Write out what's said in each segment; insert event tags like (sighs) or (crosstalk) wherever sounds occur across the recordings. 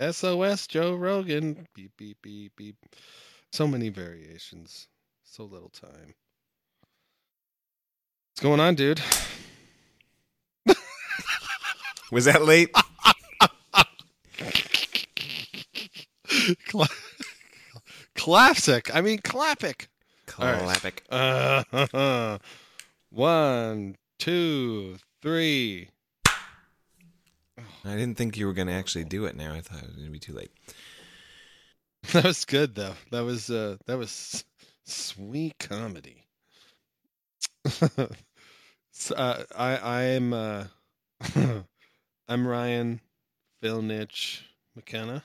SOS Joe Rogan beep beep beep beep. So many variations, so little time. What's going on, dude? Was that late? (laughs) Classic. I mean, clapic. right. Clapic. Uh, (laughs) one, two, three. I didn't think you were going to actually do it now. I thought it was going to be too late. (laughs) That was good though. That was uh that was sweet comedy. (laughs) so, uh, I I'm uh (laughs) I'm Ryan Phil Nitch McKenna.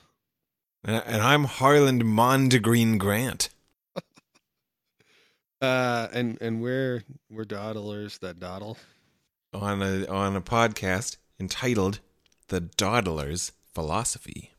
And and I'm Harland Mondegreen Grant. Uh and and we're we're dawdlers that dawdle. On a on a podcast entitled "The Dawdler's Philosophy."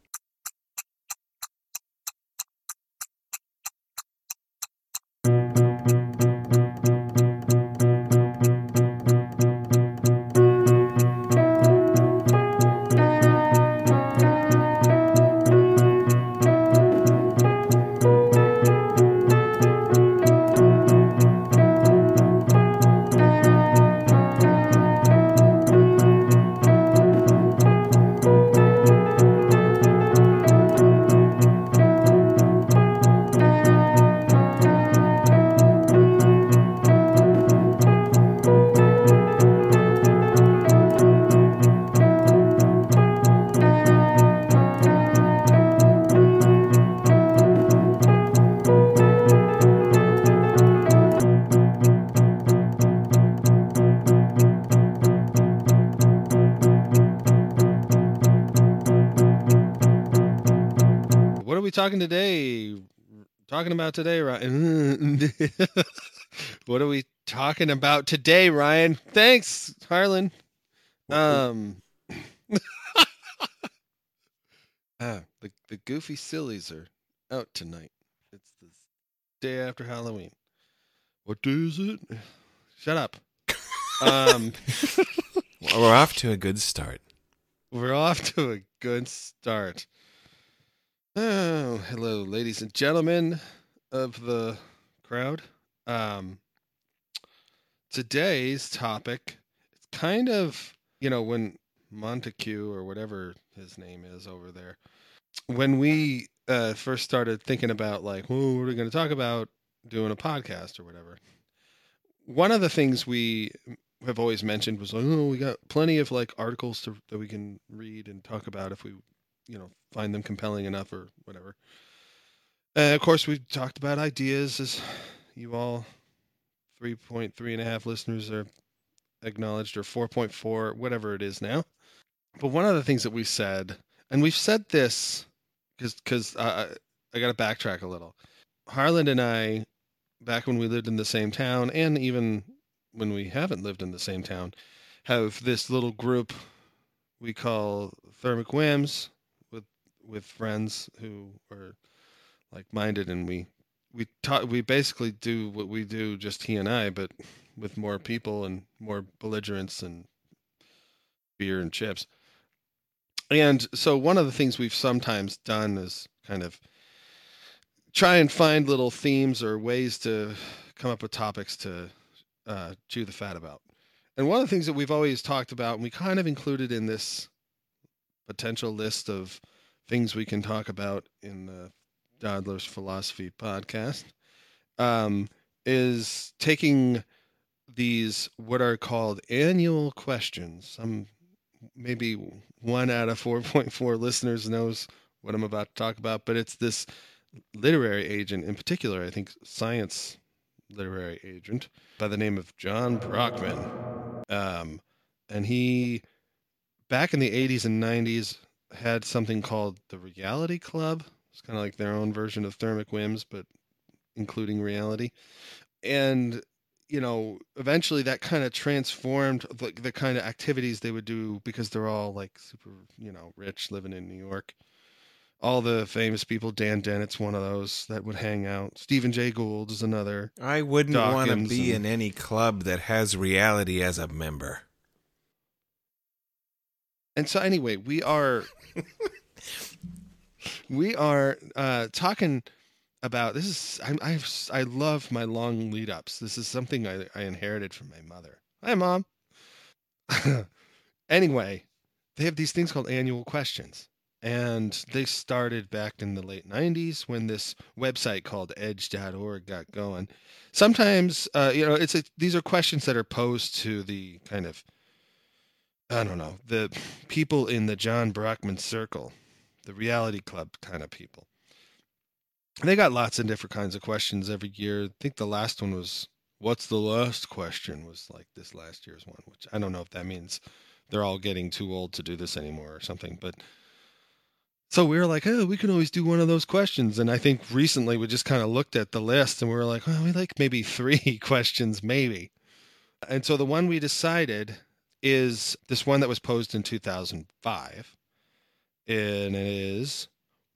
Today? Talking about today, Ryan. (laughs) what are we talking about today, Ryan? Thanks, Harlan. Um, (laughs) ah, the the Goofy Sillies are out tonight. It's the day after Halloween. What day is it? Shut up. Um, (laughs) Well, We're off to a good start. we're off to a good start. Oh, hello, ladies and gentlemen of the crowd. Um, today's topic, it's kind of, you know, when Montague or whatever his name is over there, when we uh, first started thinking about, like, who what are we going to talk about doing a podcast or whatever, one of the things we have always mentioned was, like, oh, we got plenty of like articles to, that we can read and talk about if we you know find them compelling enough or whatever. Uh, of course, we've talked about ideas as you all 3.3 and a half listeners are acknowledged or 4.4 whatever it is now. But one of the things that we said, and we've said this because because uh, I got to backtrack a little. Harland and I, back when we lived in the same town, and even when we haven't lived in the same town, have this little group we call Thermic Whims with friends who are like minded, and we we ta- we basically do what we do, just he and I, but with more people and more belligerence and beer and chips. And so one of the things we've sometimes done is kind of try and find little themes or ways to come up with topics to uh, chew the fat about. And one of the things that we've always talked about, and we kind of included in this potential list of things we can talk about in the Dawdler's Philosophy podcast, um, is taking these what are called annual questions. Some maybe one out of 4.4 listeners knows what I'm about to talk about, but it's this literary agent in particular, I think science literary agent by the name of John Brockman. Um, and he, back in the 80s and 90s, had something called the Reality Club. It's kind of like their own version of Thermic Whims, but including reality. And, you know, eventually that kind of transformed the, the kind of activities they would do because they're all like super, you know, rich living in New York all the famous people. Dan Dennett's one of those that would hang out. Stephen Jay Gould is another. I wouldn't want to be and- in any club that has reality as a member. And so anyway, we are (laughs) we are uh, talking about this is I I, I love my long lead ups. This is something I, I inherited from my mother. Hi, mom. (laughs) anyway, they have these things called annual questions, and they started back in the late '90s when this website called Edge.org got going. Sometimes, uh, you know, it's a, these are questions that are posed to the kind of I don't know the people in the John Brockman circle, the reality club kind of people. They got lots of different kinds of questions every year. I think the last one was what's the last question was like this last year's one, which I don't know if that means they're all getting too old to do this anymore or something, but so we were like, oh, we can always do one of those questions. And I think recently we just kind of looked at the list and we were like, well, we like maybe (laughs) three questions, maybe. And so the one we decided is this one that was posed in 2005. And it is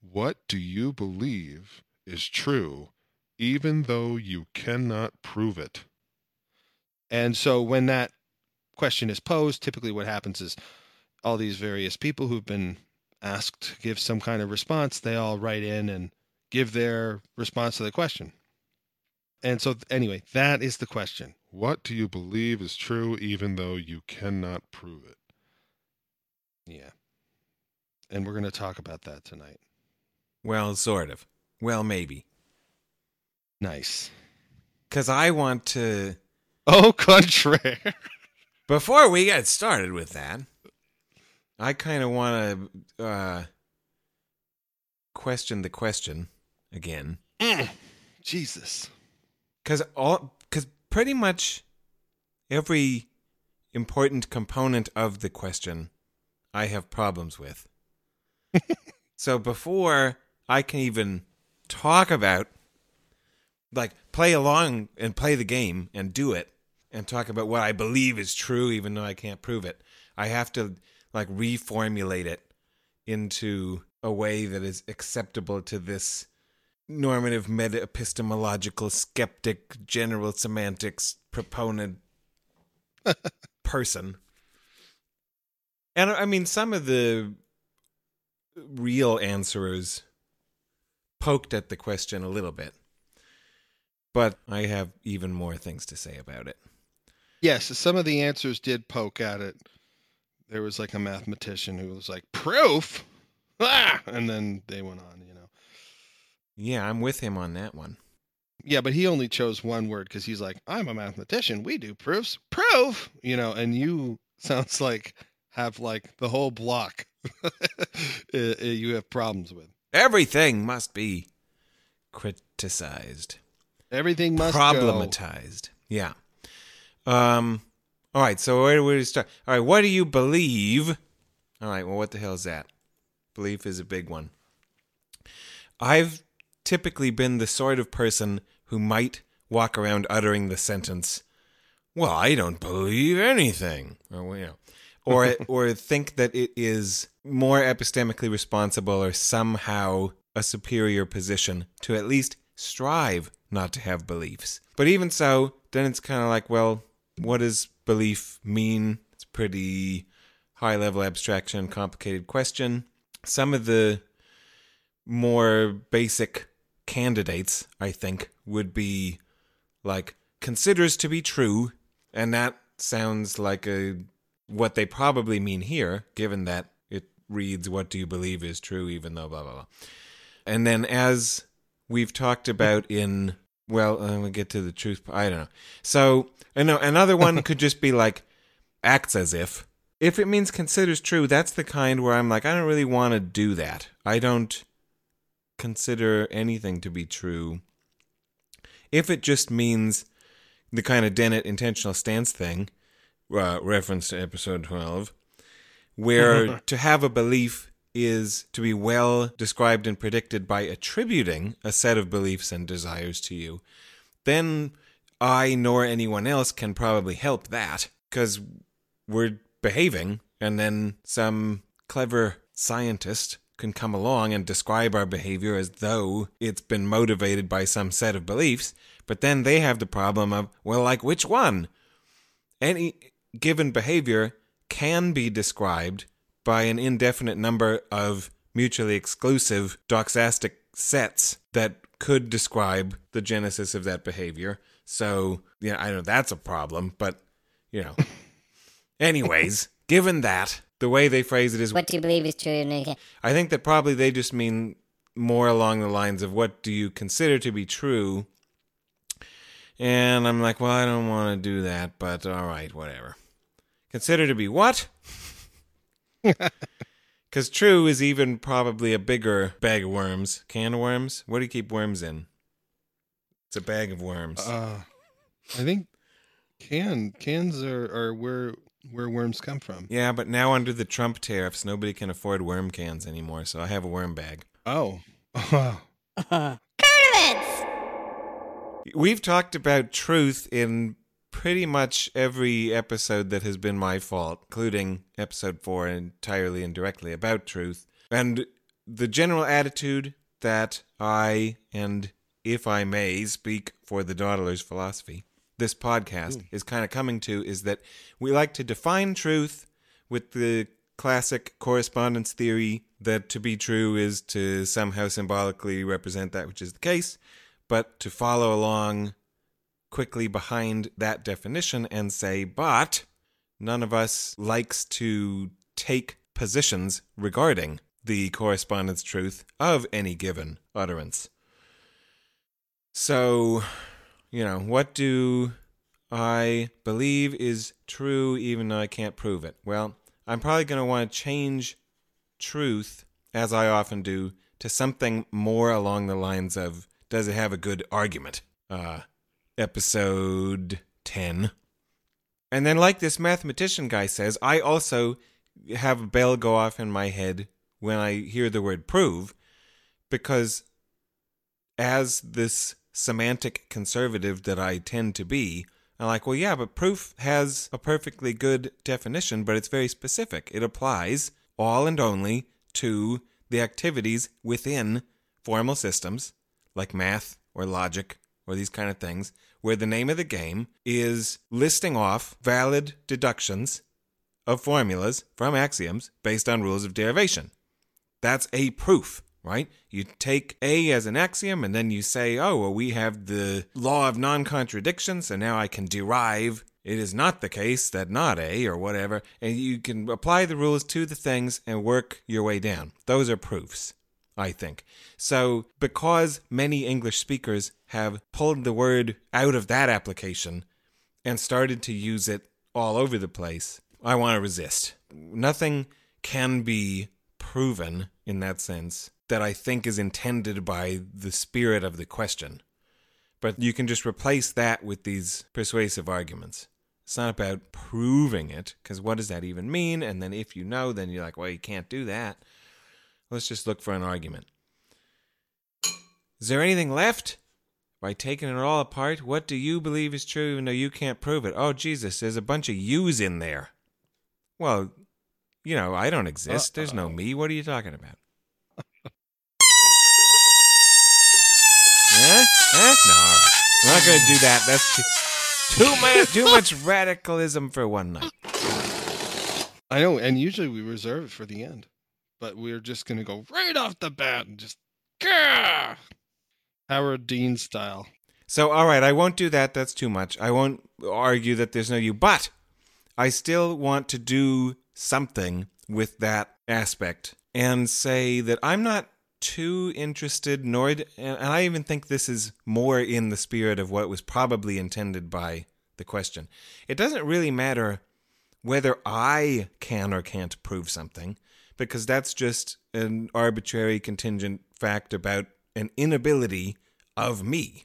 What do you believe is true, even though you cannot prove it? And so when that question is posed, typically what happens is all these various people who've been asked to give some kind of response, they all write in and give their response to the question. And so, anyway, that is the question. What do you believe is true, even though you cannot prove it? Yeah. And we're going to talk about that tonight. Well, sort of. Well, maybe. Nice. Because I want to. Oh, contraire. (laughs) Before we get started with that, I kind of want to uh, question the question again. Jesus. Because all, because pretty much every important component of the question, I have problems with. (laughs) so before I can even talk about, like, play along and play the game and do it, and talk about what I believe is true, even though I can't prove it, I have to like reformulate it into a way that is acceptable to this normative meta epistemological skeptic general semantics proponent (laughs) person. And I mean, some of the real answerers poked at the question a little bit, but I have even more things to say about it. Yes, some of the answers did poke at it. There was like a mathematician who was like, proof? (laughs) Ah! And then they went on, you know. Yeah, I'm with him on that one. Yeah, but he only chose one word because he's like, I'm a mathematician. We do proofs. Proof! You know, and you (laughs) sounds like have like the whole block (laughs) you have problems with. Everything must be criticized, Everything must go. problematized. Yeah. Um. All right. So where do we start? All right. What do you believe? All right. Well, what the hell is that? Belief is a big one. I've typically been the sort of person who might walk around uttering the sentence, "Well, I don't believe anything," or you know, or (laughs) or think that it is more epistemically responsible or somehow a superior position to at least strive not to have beliefs. But even so, then it's kind of like, well, what does belief mean? It's a pretty high level abstraction, complicated question. Some of the more basic candidates, I think, would be like considers to be true, and that sounds like a what they probably mean here, given that it reads what do you believe is true, even though blah blah blah. And then as we've talked about in well, uh, we get to the truth. I don't know. So I know another one could just be like acts as if. If it means considers true, that's the kind where I'm like, I don't really want to do that. I don't consider anything to be true. If it just means the kind of Dennett intentional stance thing, uh, reference to episode 12, where (laughs) to have a belief is to be well described and predicted by attributing a set of beliefs and desires to you, then I nor anyone else can probably help that because we're behaving, and then some clever scientist can come along and describe our behavior as though it's been motivated by some set of beliefs, but then they have the problem of, well, like which one? Any given behavior can be described by an indefinite number of mutually exclusive doxastic sets that could describe the genesis of that behavior. So, yeah, I know that's a problem, but, you know. (laughs) Anyways, given that, the way they phrase it is What do you believe is true? and okay. I think that probably they just mean more along the lines of what do you consider to be true? And I'm like, well, I don't want to do that, but all right, whatever. Consider to be what? (laughs) Because true is even probably a bigger bag of worms. Can of worms? What do you keep worms in? It's a bag of worms. Uh, I think can cans are, are where where worms come from. yeah, but now under the Trump tariffs, nobody can afford worm cans anymore, so I have a worm bag. Oh, Tournaments! (laughs) (laughs) We've talked about truth in pretty much every episode that has been my fault, including episode four entirely and directly about truth. And the general attitude that I, and if I may speak for the Dawdlers philosophy, this podcast hmm. is kind of coming to is that we like to define truth with the classic correspondence theory that to be true is to somehow symbolically represent that which is the case, but to follow along quickly behind that definition and say, but none of us likes to take positions regarding the correspondence truth of any given utterance. So, you know, what do I believe is true even though I can't prove it? Well, I'm probably going to want to change truth, as I often do, to something more along the lines of does it have a good argument? Uh, episode 10. And then, like this mathematician guy says, I also have a bell go off in my head when I hear the word prove, because as this semantic conservative that I tend to be, I'm like, well, yeah, but proof has a perfectly good definition, but it's very specific. It applies all and only to the activities within formal systems like math or logic or these kind of things, where the name of the game is listing off valid deductions of formulas from axioms based on rules of derivation. That's a proof, right? You take A as an axiom and then you say, oh, well, we have the law of non contradiction, so now I can derive it is not the case that not A or whatever, and you can apply the rules to the things and work your way down. Those are proofs. I think. So, because many English speakers have pulled the word out of that application and started to use it all over the place, I want to resist. Nothing can be proven in that sense that I think is intended by the spirit of the question. But you can just replace that with these persuasive arguments. It's not about proving it, because what does that even mean? And then if you know, then you're like, well, you can't do that. Let's just look for an argument. Is there anything left? By taking it all apart, what do you believe is true even though you can't prove it? Oh, Jesus, there's a bunch of yous in there. Well, you know, I don't exist. There's no me. What are you talking about? (laughs) eh? Eh? No, all right. We're not going to do that. That's too, too, much, too much (laughs) radicalism for one night. I know, and usually we reserve it for the end, but we're just gonna go right off the bat and just Gah! Howard Dean style. So, all right, I won't do that. That's too much. I won't argue that there's no you, but I still want to do something with that aspect and say that I'm not too interested, nor, and I even think this is more in the spirit of what was probably intended by the question. It doesn't really matter whether I can or can't prove something, because that's just an arbitrary contingent fact about an inability of me.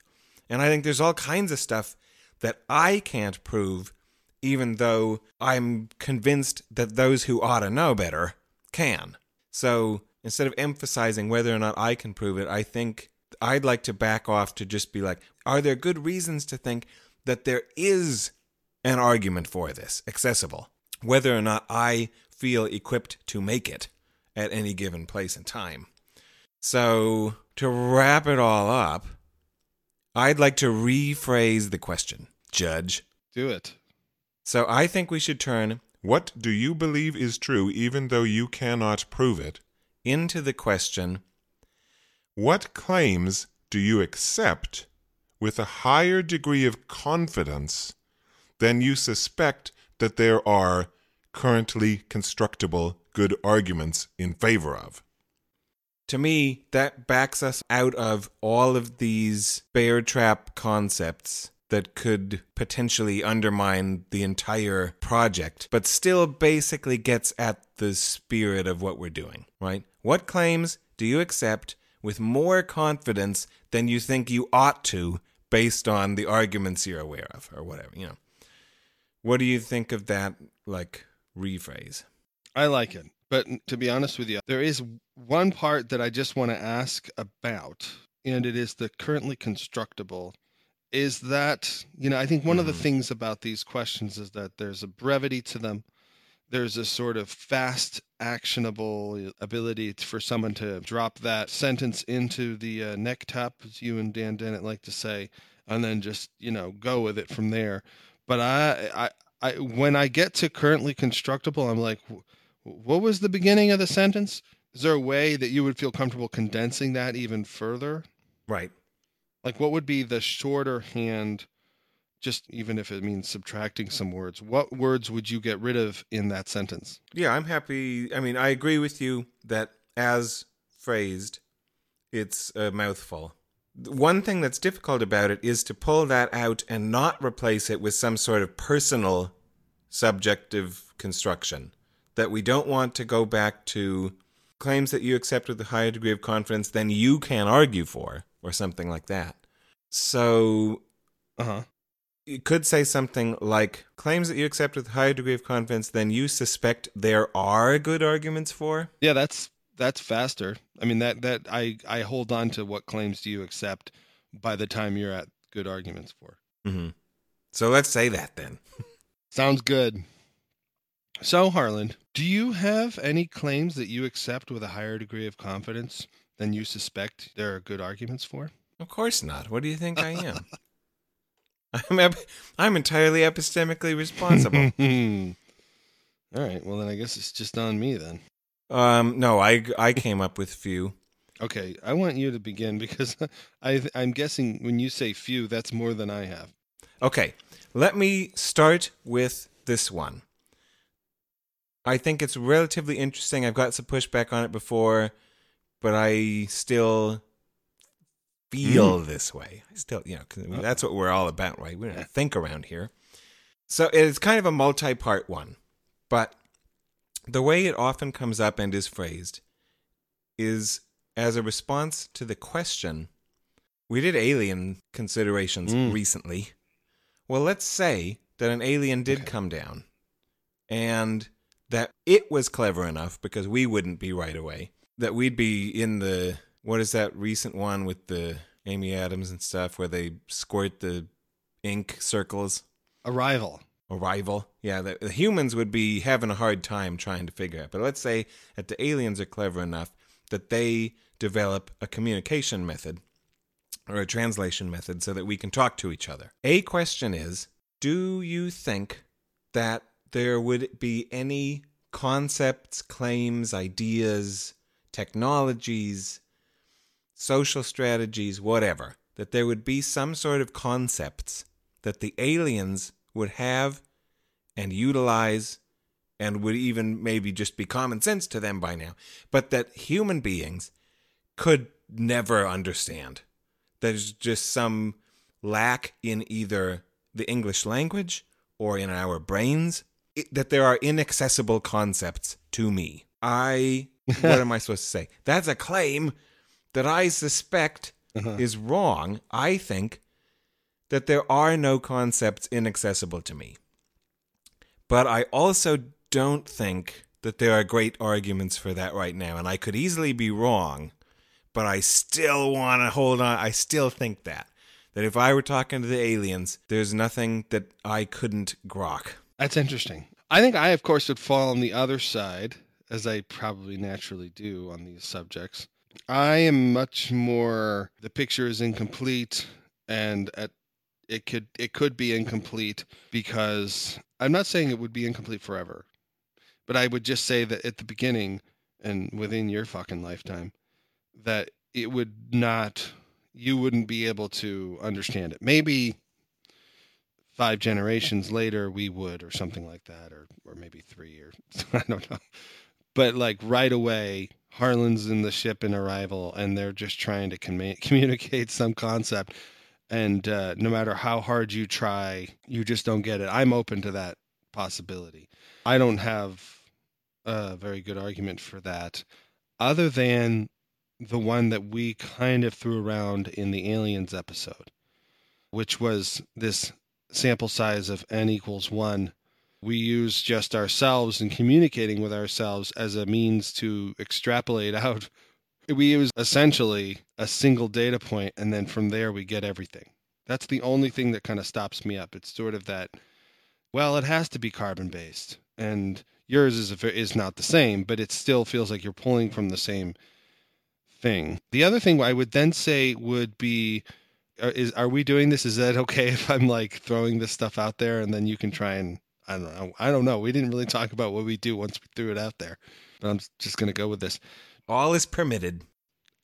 And I think there's all kinds of stuff that I can't prove, even though I'm convinced that those who ought to know better can. So instead of emphasizing whether or not I can prove it, I think I'd like to back off to just be like, are there good reasons to think that there is an argument for this accessible, whether or not I feel equipped to make it at any given place and time? So, to wrap it all up, I'd like to rephrase the question, Judge. Do it. So I think we should turn What do you believe is true even though you cannot prove it? into the question What claims do you accept with a higher degree of confidence than you suspect that there are currently constructible good arguments in favor of? to me, that backs us out of all of these bear trap concepts that could potentially undermine the entire project, but still basically gets at the spirit of what we're doing, right? What claims do you accept with more confidence than you think you ought to based on the arguments you're aware of or whatever, you know? What do you think of that, like, rephrase? I like it. But to be honest with you, there is one part that I just want to ask about, and it is the currently constructible. Is that, you know, I think one of the Mhm. things about these questions is that there's a brevity to them. There's a sort of fast, actionable ability for someone to drop that sentence into the uh, neck tap, as you and Dan Dennett like to say, and then just, you know, go with it from there. But I, I, I when I get to currently constructible, I'm like, what was the beginning of the sentence? Is there a way that you would feel comfortable condensing that even further? Right. Like, what would be the shorter hand, just even if it means subtracting some words? What words would you get rid of in that sentence? Yeah, I'm happy. I mean, I agree with you that as phrased, it's a mouthful. One thing that's difficult about it is to pull that out and not replace it with some sort of personal subjective construction. That we don't want to go back to claims that you accept with a higher degree of confidence than you can argue for, or something like that. So Uh huh. you could say something like claims that you accept with a higher degree of confidence than you suspect there are good arguments for. Yeah, that's that's faster. I mean, that that I I hold on to what claims do you accept by the time you're at good arguments for. Mm-hmm. So let's say that then. (laughs) Sounds good. So, Harlan, do you have any claims that you accept with a higher degree of confidence than you suspect there are good arguments for? Of course not. What do you think I am? (laughs) I'm ep- I'm entirely epistemically responsible. (laughs) All right. Well, then I guess it's just on me then. um, no, I I came up with few. Okay, I want you to begin because (laughs) I I'm guessing when you say few, that's more than I have. Okay, let me start with this one. I think it's relatively interesting. I've got some pushback on it before, but I still feel this way. I still, you know, 'cause that's what we're all about, right? We don't think around here. So it's kind of a multi part one, but the way it often comes up and is phrased is as a response to the question we did alien considerations Mm. recently. Well, let's say that an alien did Okay. come down and that it was clever enough because we wouldn't be right away, that we'd be in the what is that recent one with the Amy Adams and stuff where they squirt the ink circles? Arrival. arrival. Yeah, the, the humans would be having a hard time trying to figure it. But let's say that the aliens are clever enough that they develop a communication method or a translation method so that we can talk to each other. A question is Do you think that there would be any concepts, claims, ideas, technologies, social strategies, whatever, that there would be some sort of concepts that the aliens would have and utilize and would even maybe just be common sense to them by now, but that human beings could never understand. There's just some lack in either the English language or in our brains that there are inaccessible concepts to me. I, (laughs) what am I supposed to say? That's a claim that I suspect Uh-huh. is wrong. I think that there are no concepts inaccessible to me. But I also don't think that there are great arguments for that right now. And I could easily be wrong, but I still want to hold on. I still think that. That if I were talking to the aliens, there's nothing that I couldn't grok. That's interesting. I think I, of course, would fall on the other side, as I probably naturally do on these subjects. I am much more. The picture is incomplete, and at it could it could be incomplete because I'm not saying it would be incomplete forever. But I would just say that at the beginning and within your fucking lifetime, that it would not, you wouldn't be able to understand it. Maybe five generations later we would, or something like that, or or maybe three, or (laughs) I don't know. But like right away, Harlan's in the ship in Arrival, and they're just trying to commu- (laughs) communicate some concept. And uh, no matter how hard you try, you just don't get it. I'm open to that possibility. I don't have a very good argument for that, other than the one that we kind of threw around in the Aliens episode, which was this sample size of n equals one. We use just ourselves and communicating with ourselves as a means to extrapolate out. We use essentially a single data point, and then from there we get everything. That's the only thing that kind of stops me up. It's sort of that, well, it has to be carbon based, and yours is a, is not the same, but it still feels like you're pulling from the same thing. The other thing I would then say would be are- is are we doing this? Is that okay (laughs) if I'm like throwing this stuff out there and then you can try and I don't know. I don't know. We didn't really talk about what we do once we threw it out there. But I'm just going to go with this. All is permitted.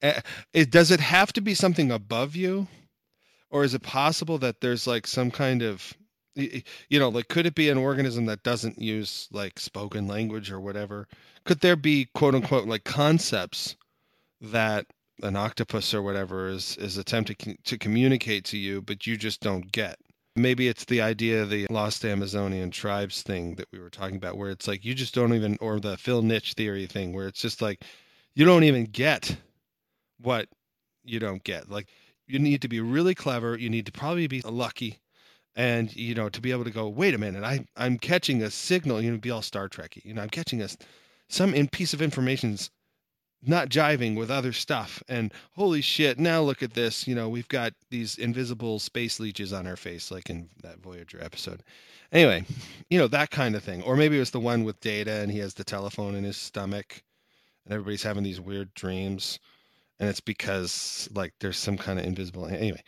Eh, It does it have to be something above you or is it possible that there's like some kind of you know, like could it be an organism that doesn't use like spoken language or whatever? Could there be quote unquote like concepts that an octopus or whatever is is attempting to communicate to you, but you just don't get. Maybe it's the idea of the lost Amazonian tribes thing that we were talking about, where it's like you just don't even, or the Phil Niche theory thing, where it's just like you don't even get what you don't get. Like you need to be really clever. You need to probably be lucky, and you know to be able to go. Wait a minute, I I'm catching a signal. You know, be all Star Trekky. You know, I'm catching a some in piece of information's not jiving with other stuff. And holy shit, now look at this. You know, we've got these invisible space leeches on our face, like in that Voyager episode. Anyway, you know, that kind of thing. Or maybe it was the one with Data and he has the telephone in his stomach and everybody's having these weird dreams. And it's because, like, there's some kind of invisible. Anyway.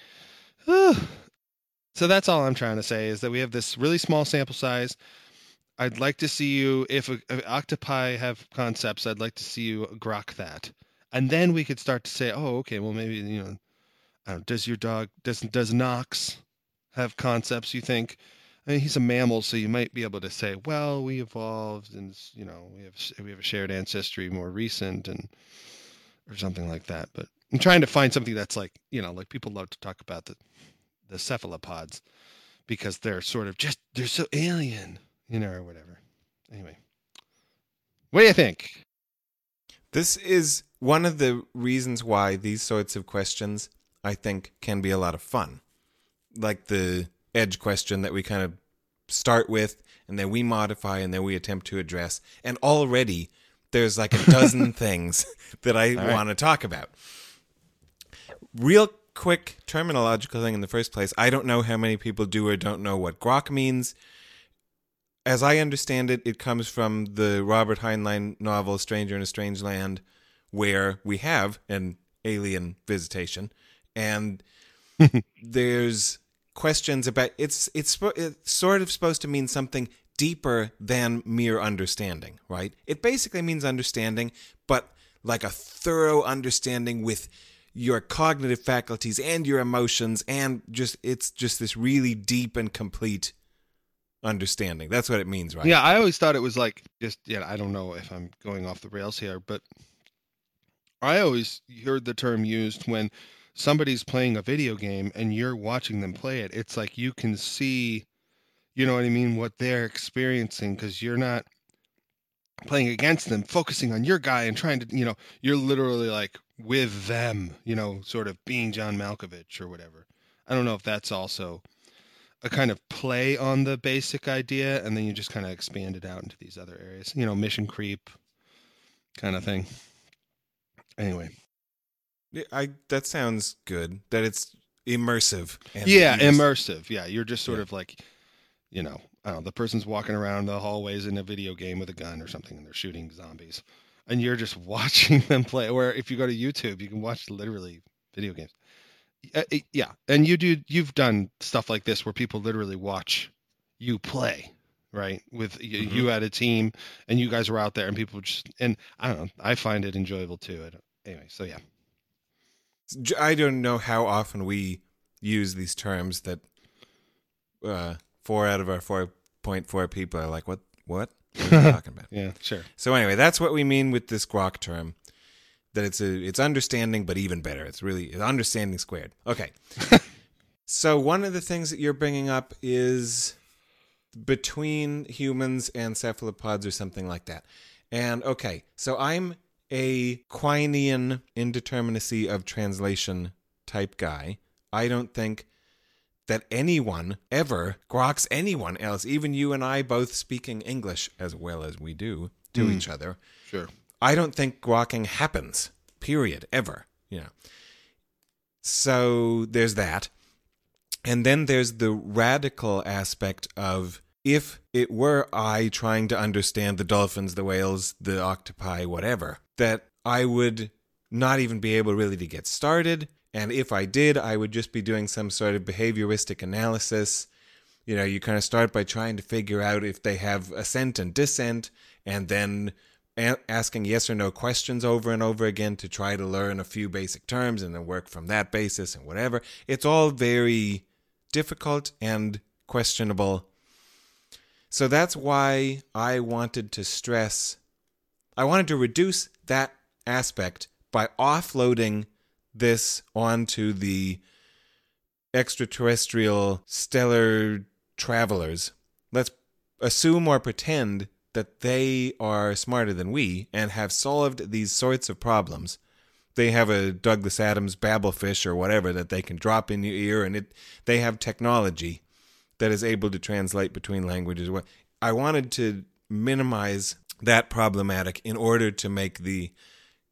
(sighs) so that's all I'm trying to say is that we have this really small sample size. I'd like to see you if, if octopi have concepts. I'd like to see you grok that, and then we could start to say, oh, okay, well maybe you know, don't, does your dog does does Knox have concepts? You think? I mean, he's a mammal, so you might be able to say, well, we evolved, and you know, we have we have a shared ancestry more recent, and or something like that. But I'm trying to find something that's like you know, like people love to talk about the the cephalopods because they're sort of just they're so alien you know, or whatever. Anyway, what do you think? This is one of the reasons why these sorts of questions, I think, can be a lot of fun. Like the edge question that we kind of start with, and then we modify, and then we attempt to address. And already there's like a dozen (laughs) things that I right. want to talk about. Real quick terminological thing in the first place I don't know how many people do or don't know what grok means as I understand it, it comes from the Robert Heinlein novel Stranger in a Strange Land, where we have an alien visitation, and (laughs) there's questions about it's it's it's sort of supposed to mean something deeper than mere understanding, right? It basically means understanding, but like a thorough understanding with your cognitive faculties and your emotions and just it's just this really deep and complete understanding. That's what it means, right? Yeah, I always thought it was like just yeah. I don't know if I'm going off the rails here, but I always heard the term used when somebody's playing a video game and you're watching them play it. It's like you can see, you know what I mean, what they're experiencing because you're not playing against them, focusing on your guy and trying to, you know, you're literally like with them, you know, sort of being John Malkovich or whatever. I don't know if that's also a kind of play on the basic idea and then you just kind of expand it out into these other areas you know mission creep kind of thing anyway Yeah, I that sounds good. That it's immersive. And yeah immersive yeah you're just sort Yeah. of like you know i don't know the person's walking around the hallways in a video game with a gun or something and they're shooting zombies and you're just (laughs) watching them play where if you go to youtube you can watch literally video games Uh, yeah and you do you've done stuff like this where people literally watch you play right? With Mhm. you had a team and you guys were out there and people just and I don't know. I find it enjoyable too. Anyway, so yeah. I don't know how often we use these terms that uh, four out of our 4.4 people are like, what? What? What are you (laughs) talking about? Yeah, sure. So anyway, that's what we mean with this grok term. That it's a it's understanding, but even better. It's really understanding squared. Okay. (laughs) so one of the things that you're bringing up is between humans and cephalopods or something like that. And okay, so I'm a Quinean indeterminacy of translation type guy. I don't think that anyone ever groks anyone else, even you and I both speaking English as well as we do to Hmm. each other. Sure. I don't think grokking happens. Period. Ever. You know. So there's that. And then there's the radical aspect of if it were I trying to understand the dolphins, the whales, the octopi, whatever, that I would not even be able really to get started. And if I did, I would just be doing some sort of behavioristic analysis. You know, you kind of start by trying to figure out if they have ascent and descent, and then a- asking yes or no questions over and over again to try to learn a few basic terms and then work from that basis and whatever. It's all very difficult and questionable. So that's why I wanted to stress, I wanted to reduce that aspect by offloading this onto the extraterrestrial stellar travelers. Let's assume or pretend that they are smarter than we and have solved these sorts of problems. They have a Douglas Adams Babel fish or whatever that they can drop in your ear, and it they have technology that is able to translate between languages. I wanted to minimize that problematic in order to make the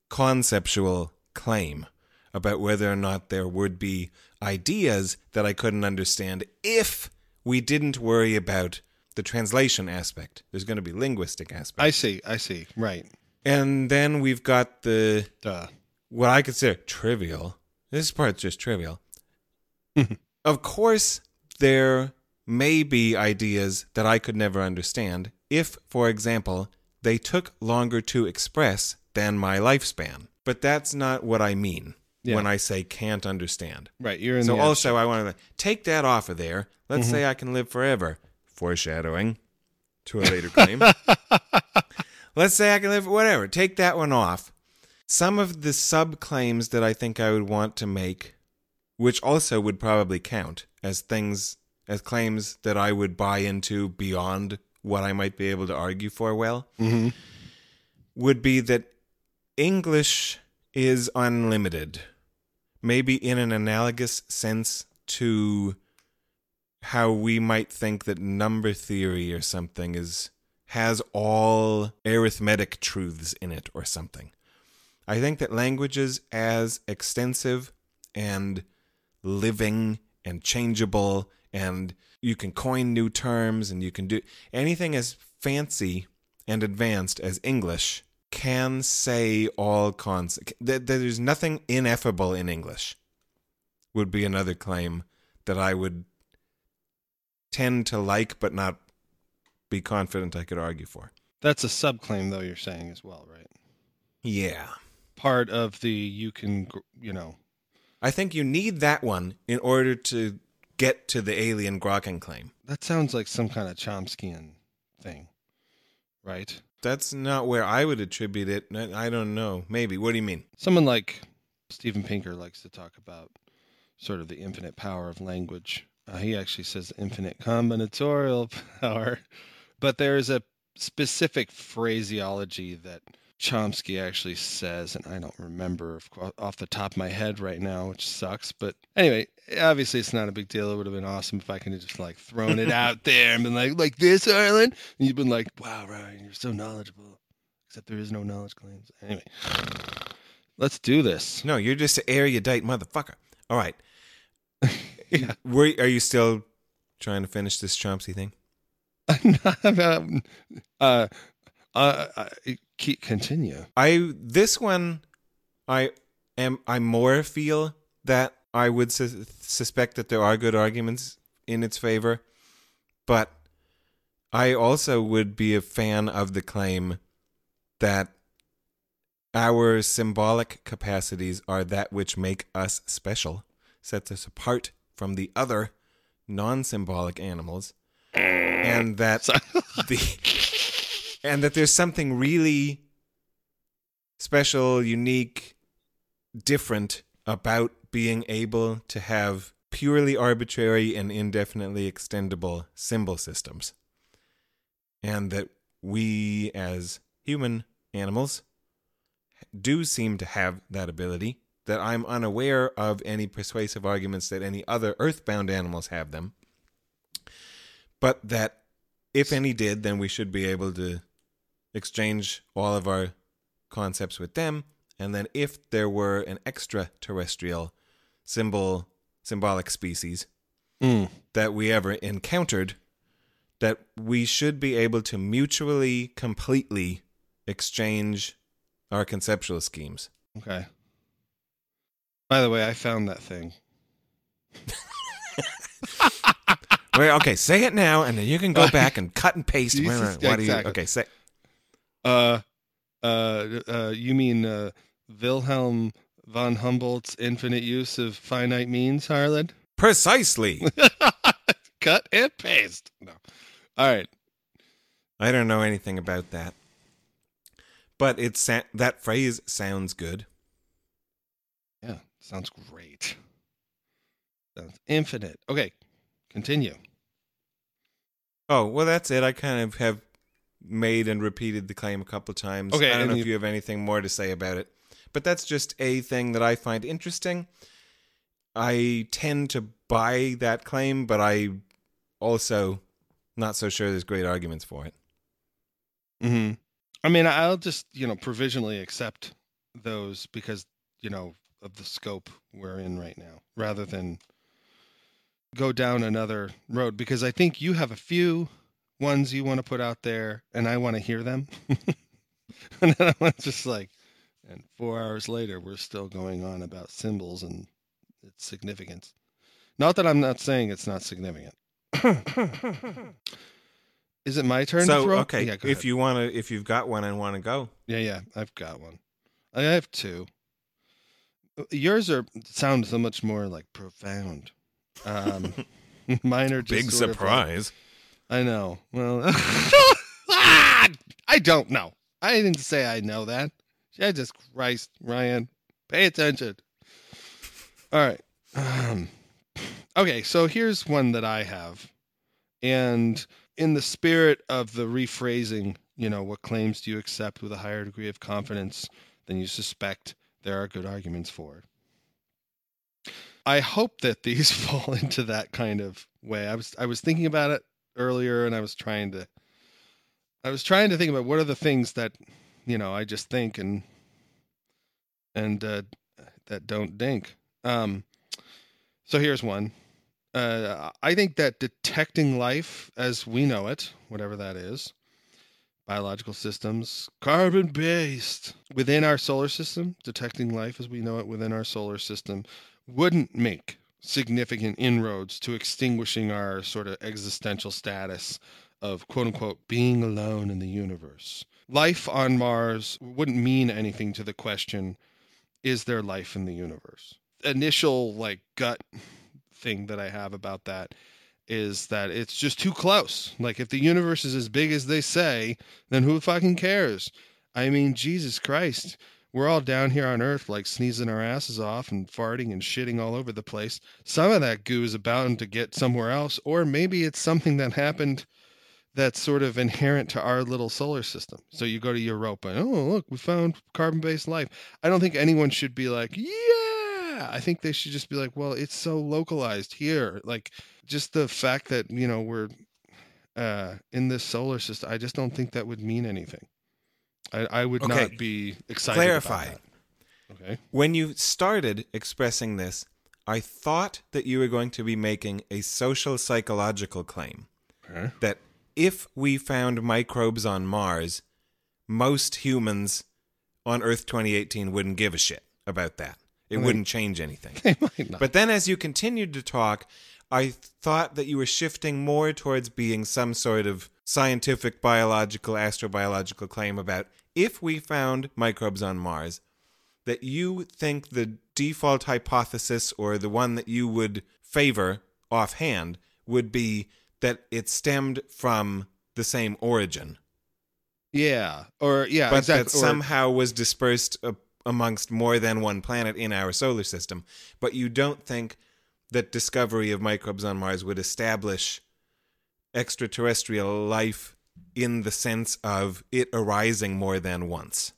conceptual claim about whether or not there would be ideas that I couldn't understand if we didn't worry about the translation aspect. There's going to be linguistic aspect. I see. I see. Right. and then we've got the Duh. what I consider trivial. This part's just trivial. (laughs) of course, there may be ideas that I could never understand if, for example, they took longer to express than my lifespan. But that's not what I mean Yeah. when I say can't understand. Right. You're in So the also, I want to take that off of there. Let's mm-hmm. say I can live forever. Foreshadowing to a later claim. (laughs) Let's say I can live whatever. Take that one off. Some of the sub claims that I think I would want to make, which also would probably count as things as claims that I would buy into beyond what I might be able to argue for well, Mhm. would be that English is unlimited. Maybe in an analogous sense to how we might think that number theory or something is has all arithmetic truths in it or something. I think that languages as extensive and living and changeable and you can coin new terms and you can do anything as fancy and advanced as English can say all cons that there's nothing ineffable in English would be another claim that I would tend to like but not be confident I could argue for. That's a subclaim, though. You're saying as well, right? Yeah. Part of the you can, you know. I think you need that one in order to get to the alien Grokken claim. That sounds like some kind of Chomskyan thing, right? That's not where I would attribute it. I I don't know. Maybe. What do you mean? Someone like Steven Pinker likes to talk about sort of the infinite power of language. Uh, he actually says infinite combinatorial (laughs) power, but there is a specific phraseology that Chomsky actually says, and I don't remember off the top of my head right now, which sucks. But anyway, obviously it's not a big deal. It would have been awesome if I could have just like thrown it out (laughs) there and been like, like this, Arlen, and you've been like, wow, Ryan, you're so knowledgeable. Except there is no knowledge claims. Anyway, let's do this. No, you're just an erudite motherfucker. All right. (laughs) Yeah. Were, are you still trying to finish this Chomsky thing? (laughs) Uh, uh, uh, keep continue. I this one, I am I more feel that I would sus- suspect that there are good arguments in its favor, but I also would be a fan of the claim that our symbolic capacities are that which make us special, sets us apart from the other non symbolic animals, mm. and that (laughs) the and that there's something really special, unique, different about being able to have purely arbitrary and indefinitely extendable symbol systems. And that we, as human animals, do seem to have that ability. That I'm unaware of any persuasive arguments that any other earthbound animals have them. But that if any did, then we should be able to exchange all of our concepts with them. And then if there were an extraterrestrial symbol symbolic species Mm. that we ever encountered, that we should be able to mutually completely exchange our conceptual schemes. Okay. By the way, I found that thing. (laughs) Wait, okay, say it now, and then you can go back and cut and (laughs) paste. Jesus, wait, what do you? exactly. Okay, say. Uh, uh, uh, you mean uh, Wilhelm von Humboldt's infinite use of finite means, Harland? Precisely. (laughs) Cut and paste. No. All right. I don't know anything about that, but it's that phrase sounds good. Yeah, sounds great. Sounds infinite. Okay, continue. Oh well, that's it. I kind of have made and repeated the claim a couple of times. Okay, I don't know you- if you have anything more to say about it, but that's just a thing that I find interesting. I tend to buy that claim, but I also not so sure there's great arguments for it. hmm I mean, I'll just you know provisionally accept those because you know of the scope we're in right now, rather than go down another road. Because I think you have a few ones you want to put out there, and I want to hear them. (laughs) and then I'm just like, and four hours later, we're still going on about symbols and its significance. Not that I'm not saying it's not significant. (coughs) Is it my turn to so throw? okay, Yeah, if you want to, if you've got one and want to go, Yeah, yeah, I've got one. I have two. Yours are sound so much more like profound. Um, (laughs) mine are just sort of like- I know. Well, (laughs) Ah! I don't know. I didn't say I know that. Jesus Christ, Ryan, pay attention. All right. Um, okay, so here's one that I have, and in the spirit of the rephrasing, you know, what claims do you accept with a higher degree of confidence than you suspect? There are good arguments for it. I hope that these (laughs) fall into that kind of way. I was I was thinking about it earlier and I was trying to I was trying to think about what are the things that you know I just think and and uh, that don't dink. Um, so here's one. Uh, I think that detecting life as we know it, whatever that is, biological systems, carbon based within our solar system, detecting life as we know it within our solar system, wouldn't make significant inroads to extinguishing our sort of existential status of quote unquote being alone in the universe. Life on Mars wouldn't mean anything to the question is there life in the universe? Initial like gut thing that I have about that is that it's just too close. Like if the universe is as big as they say, then who fucking cares? I mean, Jesus Christ. We're all down here on Earth, like sneezing our asses off and farting and shitting all over the place. Some of that goo is bound to get somewhere else, or maybe it's something that happened that's sort of inherent to our little solar system. So you go to Europa and, oh, look, we found carbon based life. I don't think anyone should be like, yeah. I think they should just be like, well, it's so localized here. Like, just the fact that, you know, we're uh, in this solar system, I just don't think that would mean anything. I, I would Okay. not be excited. Clarify. Okay. When you started expressing this, I thought that you were going to be making a social psychological claim Okay. that if we found microbes on Mars, most humans on Earth 2018 wouldn't give a shit about that. It Right. wouldn't change anything. (laughs) They might not. But then as you continued to talk, I thought that you were shifting more towards being some sort of scientific, biological, astrobiological claim about if we found microbes on Mars, that you think the default hypothesis or the one that you would favor offhand would be that it stemmed from the same origin, Yeah, or yeah, but exactly. that or- somehow was dispersed uh, amongst more than one planet in our solar system. But you don't think that discovery of microbes on Mars would establish extraterrestrial life in the sense of it arising more than once.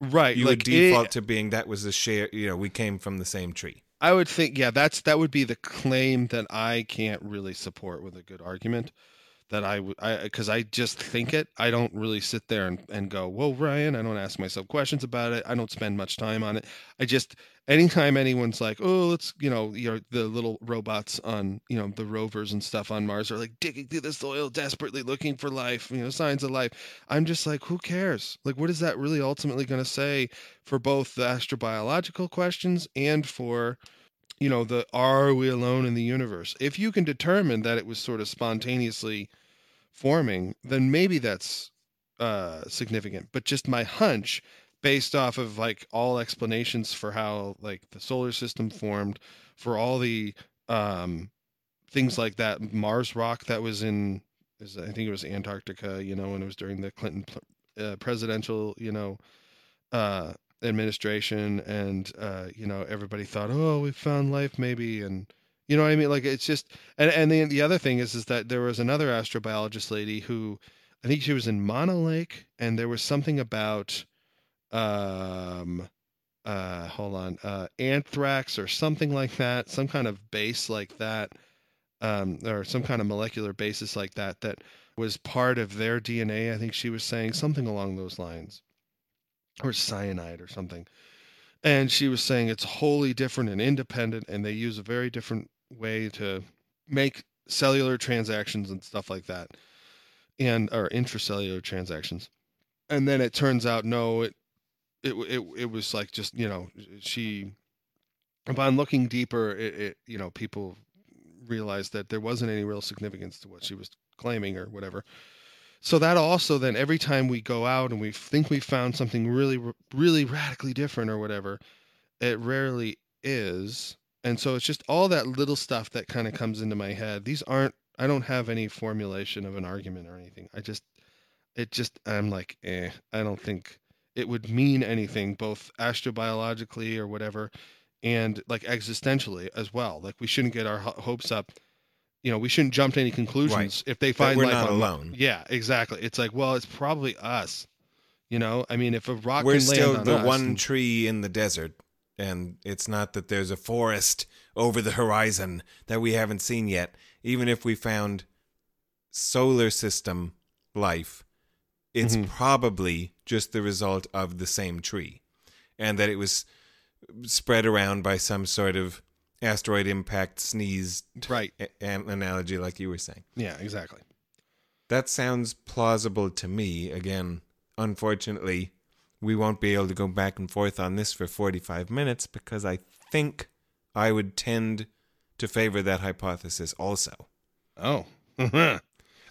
right. You like would default it- to being that was a share. You know, we came from the same tree. I would think, yeah, that's that would be the claim that I can't really support with a good argument. That I would, I uh, because I just think it. I don't really sit there and, and go, "Whoa, Ryan." I don't ask myself questions about it. I don't spend much time on it. I just, anytime anyone's like, "Oh, let's," you know, you know, the little robots on, you know, the rovers and stuff on Mars are like digging through the soil, desperately looking for life, you know, signs of life. I'm just like, who cares? Like, what is that really ultimately going to say for both the astrobiological questions and for you know the are we alone in the universe? If you can determine that it was sort of spontaneously forming then maybe that's uh significant. But just my hunch based off of like all explanations for how like the solar system formed for all the um things like that mars rock that was in i think it was antarctica you know when it was during the clinton uh, presidential you know uh administration and uh you know everybody thought oh we found life maybe and you know what i mean? Like it's just and and the, the other thing is is that there was another astrobiologist lady who i think she was in mono lake and there was something about um uh hold on uh anthrax or something like that some kind of base like that um or some kind of molecular basis like that that was part of their dna i think she was saying something along those lines or cyanide or something. And she was saying it's wholly different and independent, and they use a very different way to make cellular transactions and stuff like that, and or intracellular transactions. And then it turns out no, it it it it was like just you know she. Upon looking deeper, it, it you know people realized that there wasn't any real significance to what she was claiming or whatever. So that also then every time we go out and we think we found something really really radically different or whatever, it rarely is. And so it's just all that little stuff that kind of comes into my head. These aren't I don't have any formulation of an argument or anything. I just it just I'm like, eh, I don't think it would mean anything both astrobiologically or whatever and like existentially as well. Like we shouldn't get our hopes up you know, we shouldn't jump to any conclusions if they find we're life not on alone. Yeah, exactly. It's like, well, it's probably us. You know, I mean, if a rock We're can still land on the us, one and- tree in the desert, and it's not that there's a forest over the horizon that we haven't seen yet. Even if we found solar system life, it's Mhm. probably just the result of the same tree, and that it was spread around by some sort of asteroid impact sneeze right? an analogy, like you were saying. Yeah, exactly. That sounds plausible to me. Again, unfortunately, we won't be able to go back and forth on this for 45 minutes because I think I would tend to favor that hypothesis also. Oh, (laughs)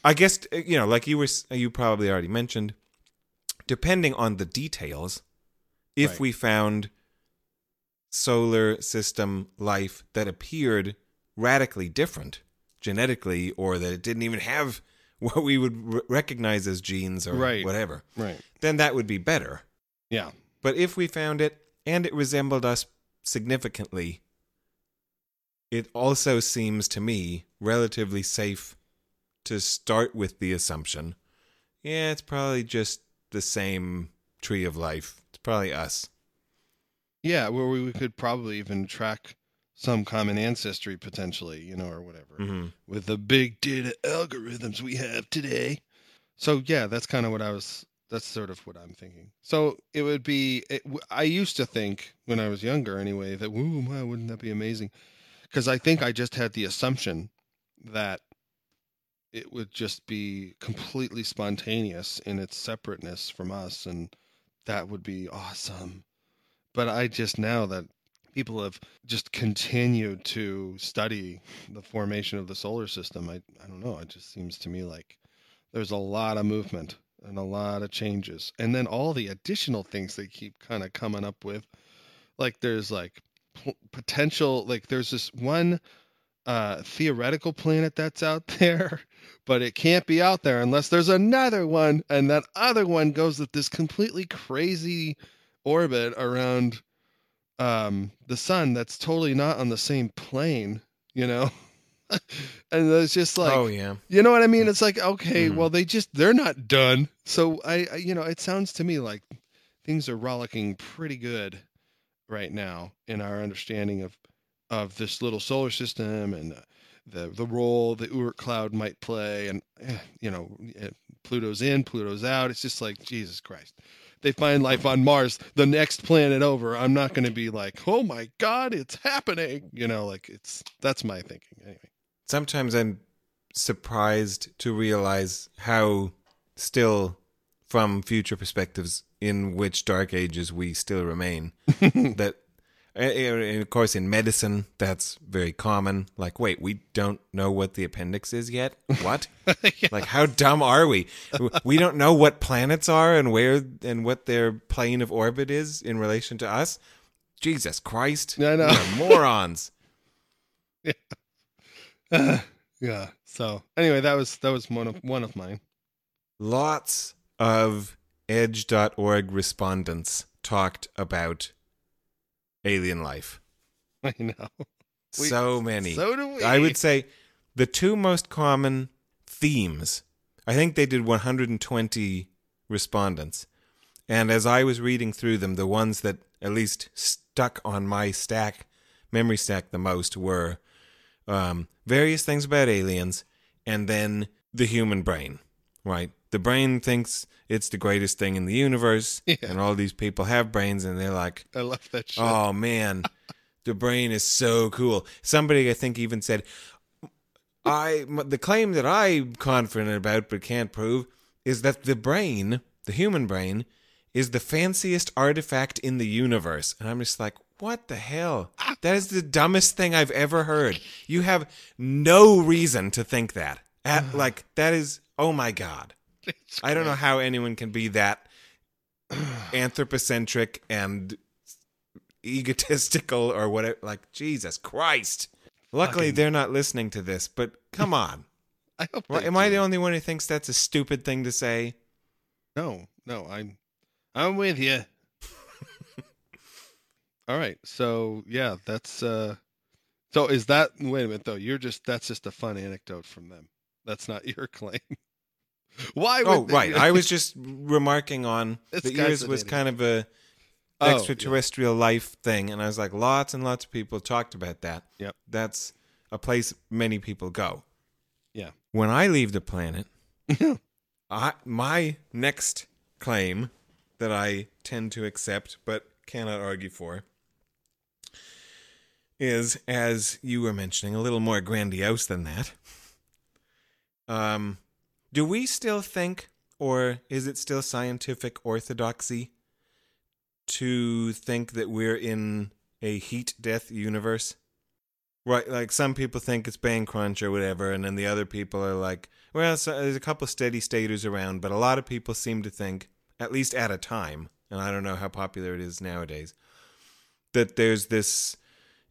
I guess uh, you know, like you were you probably already mentioned, depending on the details, if Right. we found solar system life that appeared radically different genetically or that it didn't even have (laughs) what we would r- recognize as genes or Right. whatever, right. then that would be better. Yeah, But if we found it and it resembled us significantly, it also seems to me relatively safe to start with the assumption yeah, it's probably just the same tree of life. It's probably us. Yeah. Where we could probably even track some common ancestry potentially, you know, or whatever, hmm with the big data algorithms we have today. So yeah, that's kind of what I was. That's sort of what I'm thinking. So it would be. It, I used to think when I was younger, anyway, that woo, wow, wouldn't that be amazing? Because I think I just had the assumption that it would just be completely spontaneous in its separateness from us, and that would be awesome. But I just now that people have just continued to study the formation of the solar system, I I don't know. It just seems to me like there's a lot of movement and a lot of changes. And then all the additional things they keep kind of coming up with. Like there's like p- potential like there's this one uh theoretical planet that's out (laughs) there, but it can't be out there unless there's another one and that other one goes with this completely crazy orbit around um the sun that's totally not on the same plane, you know. (laughs) and it's just like oh yeah. you know what I mean? It's like, okay, Mhm. well, they just they're not done. So I, I, you know, it sounds to me like things are rollicking pretty good right now in our understanding of of this little solar system and uh, the the role the Oort cloud might play, and eh, you know, eh, Pluto's in, Pluto's out. It's just like Jesus Christ. They find life on Mars, the next planet over. I'm not going to be like, oh my God, it's happening. You know, like it's that's my thinking anyway. Sometimes I'm surprised to realize how still from future perspectives in which dark ages we still remain (laughs) that Eh, eh, and of course in medicine that's very common. Like wait we don't know what the appendix is yet? What? (laughs) Like how dumb are we? We don't know what planets are and where and what their plane of orbit is in relation to us. Jesus christ. I know. We are morons. (laughs) Yeah. So anyway, that was that was one of one of mine. lots of edge.org respondents talked about alien life (laughs) I know. (laughs) We- so many So do we. I would say the two most common themes. I think they did 120 respondents. And as I was reading through them, the ones that at least stuck on my stack, memory stack the most were um, various things about aliens and then the human brain, right? The brain thinks it's the greatest thing in the universe, Yeah. and all these people have brains, and they're like, I love that shit. Oh man, the brain is so cool. Somebody I think even said, "I the claim that I'm confident about but can't prove is that the brain, the human brain, is the fanciest artifact in the universe." And I'm just like, "What the hell? Ah. That is the dumbest thing I've ever heard. You have no reason to think that. At, (sighs) like that is oh my god." (laughs) It's I don't know how anyone can be that (sighs) anthropocentric and egotistical or whatever. Like Jesus Christ! Luckily, Fucking- they're not listening to this. But come (laughs) on, I hope they am I do. the only one who thinks that's a stupid thing to say? No, no, I'm I'm with you. (laughs) All right. So, yeah, that's uh So is that wait a minute though. You're just that's just a fun anecdote from them. That's not your (laughs) claim. Why would Oh, right. (laughs) I was just remarking on This that guy's yours an was kind of a Oh, yeah. extraterrestrial life thing, and I was like, lots and lots of people talked about that. Yep. That's a place many people go. Yeah. When I leave the planet, (laughs) I, my next claim that I tend to accept but cannot argue for is, as you were mentioning, a little more grandiose than that. Um, do we still think, or is it still scientific orthodoxy to think that we're in a heat death universe? Right, like some people think it's Big Crunch or whatever, and then the other people are like, well, so there's a couple steady staters around, but a lot of people seem to think, at least at a time, and I don't know how popular it is nowadays, that there's this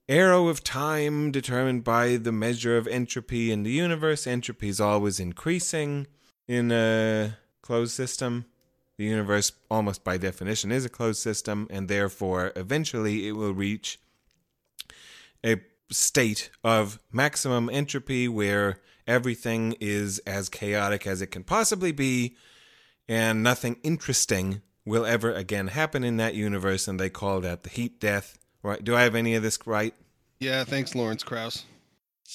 arrow of time determined by the measure of entropy in the universe. Entropy is always increasing in a closed system. The universe, almost by definition, is a closed system, and therefore, eventually, it will reach a state of maximum entropy where everything is as chaotic as it can possibly be, and nothing interesting will ever again happen in that universe, and they call that the heat death. Right? Do I have any of this right? Yeah, thanks Lawrence Krauss.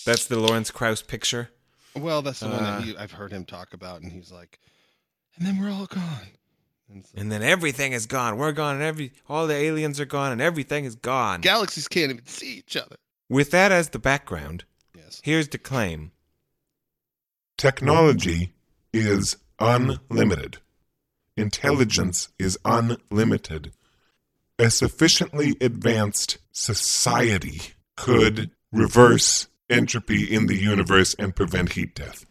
That's the Lawrence Krauss picture. Well, that's the one Uh, that he, I've heard him talk about and he's like, "And then we're all gone." And so, And then everything is gone. We're gone, and every all the aliens are gone, and everything is gone. galaxies can't even see each other. With that as the background, Yes. here's the claim. Technology is unlimited. Intelligence is unlimited. A sufficiently advanced society could reverse entropy in the universe and prevent heat death.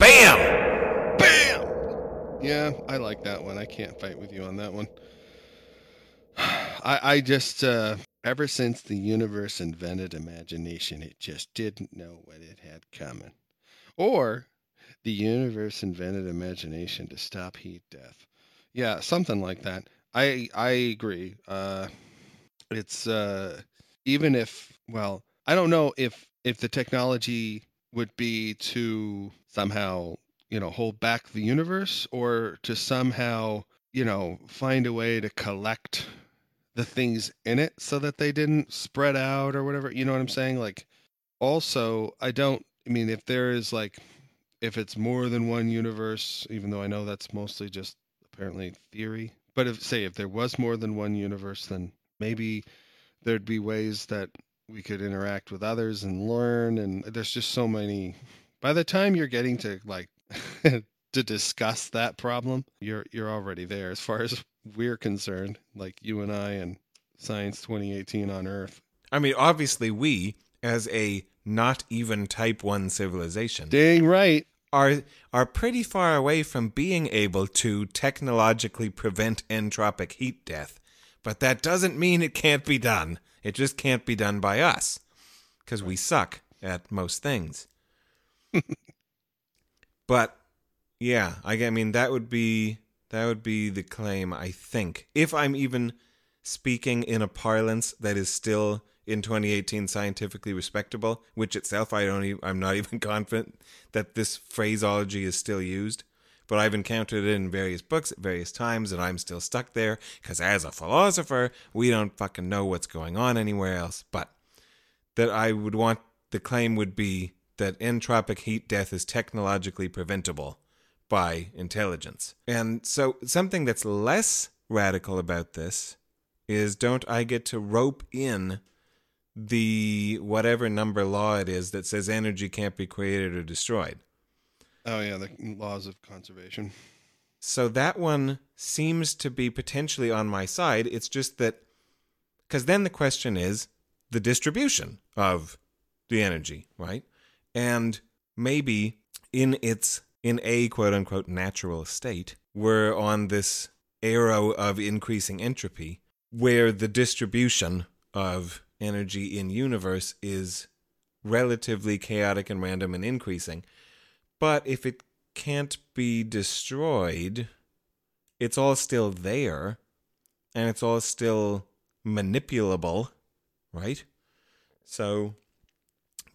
Bam! Bam! Yeah, I like that one. I can't fight with you on that one. (sighs) I I just uh ever since the universe invented imagination, it just didn't know what it had coming. Or the universe invented imagination to stop heat death. Yeah, something like that. I I agree. Uh it's uh even if well, I don't know if if the technology would be to somehow, you know, hold back the universe or to somehow, you know, find a way to collect the things in it so that they didn't spread out or whatever. You know what I'm saying? Like also, I don't I mean if there is like if it's more than one universe, even though I know that's mostly just apparently theory, but if say if there was more than one universe then maybe there'd be ways that we could interact with others and learn and there's just so many by the time you're getting to like (laughs) to discuss that problem you're you're already there as far as we're concerned like you and I and science 2018 on earth. I mean, obviously, we, as a not even type 1 civilization, dang right are, are pretty far away from being able to technologically prevent entropic heat death. But that doesn't mean it can't be done. It just can't be done by us because we suck at most things. (laughs) but yeah, I, I mean that would be that would be the claim I think. If I'm even speaking in a parlance that is still in 2018 scientifically respectable, which itself I don't even, I'm not (laughs) even confident that this phraseology is still used. But I've encountered it in various books at various times, and I'm still stuck there because, as a philosopher, we don't fucking know what's going on anywhere else. But that I would want the claim would be that entropic heat death is technologically preventable by intelligence. And so, something that's less radical about this is don't I get to rope in the whatever number law it is that says energy can't be created or destroyed? oh yeah the laws of conservation So that one seems to be potentially on my side. It's just that, because then the question is the distribution of the energy, right? And maybe in its, in a quote unquote natural state, we're on this arrow of increasing entropy where the distribution of energy in universe is relatively chaotic and random and increasing. But if it can't be destroyed, it's all still there and it's all still manipulable, right? So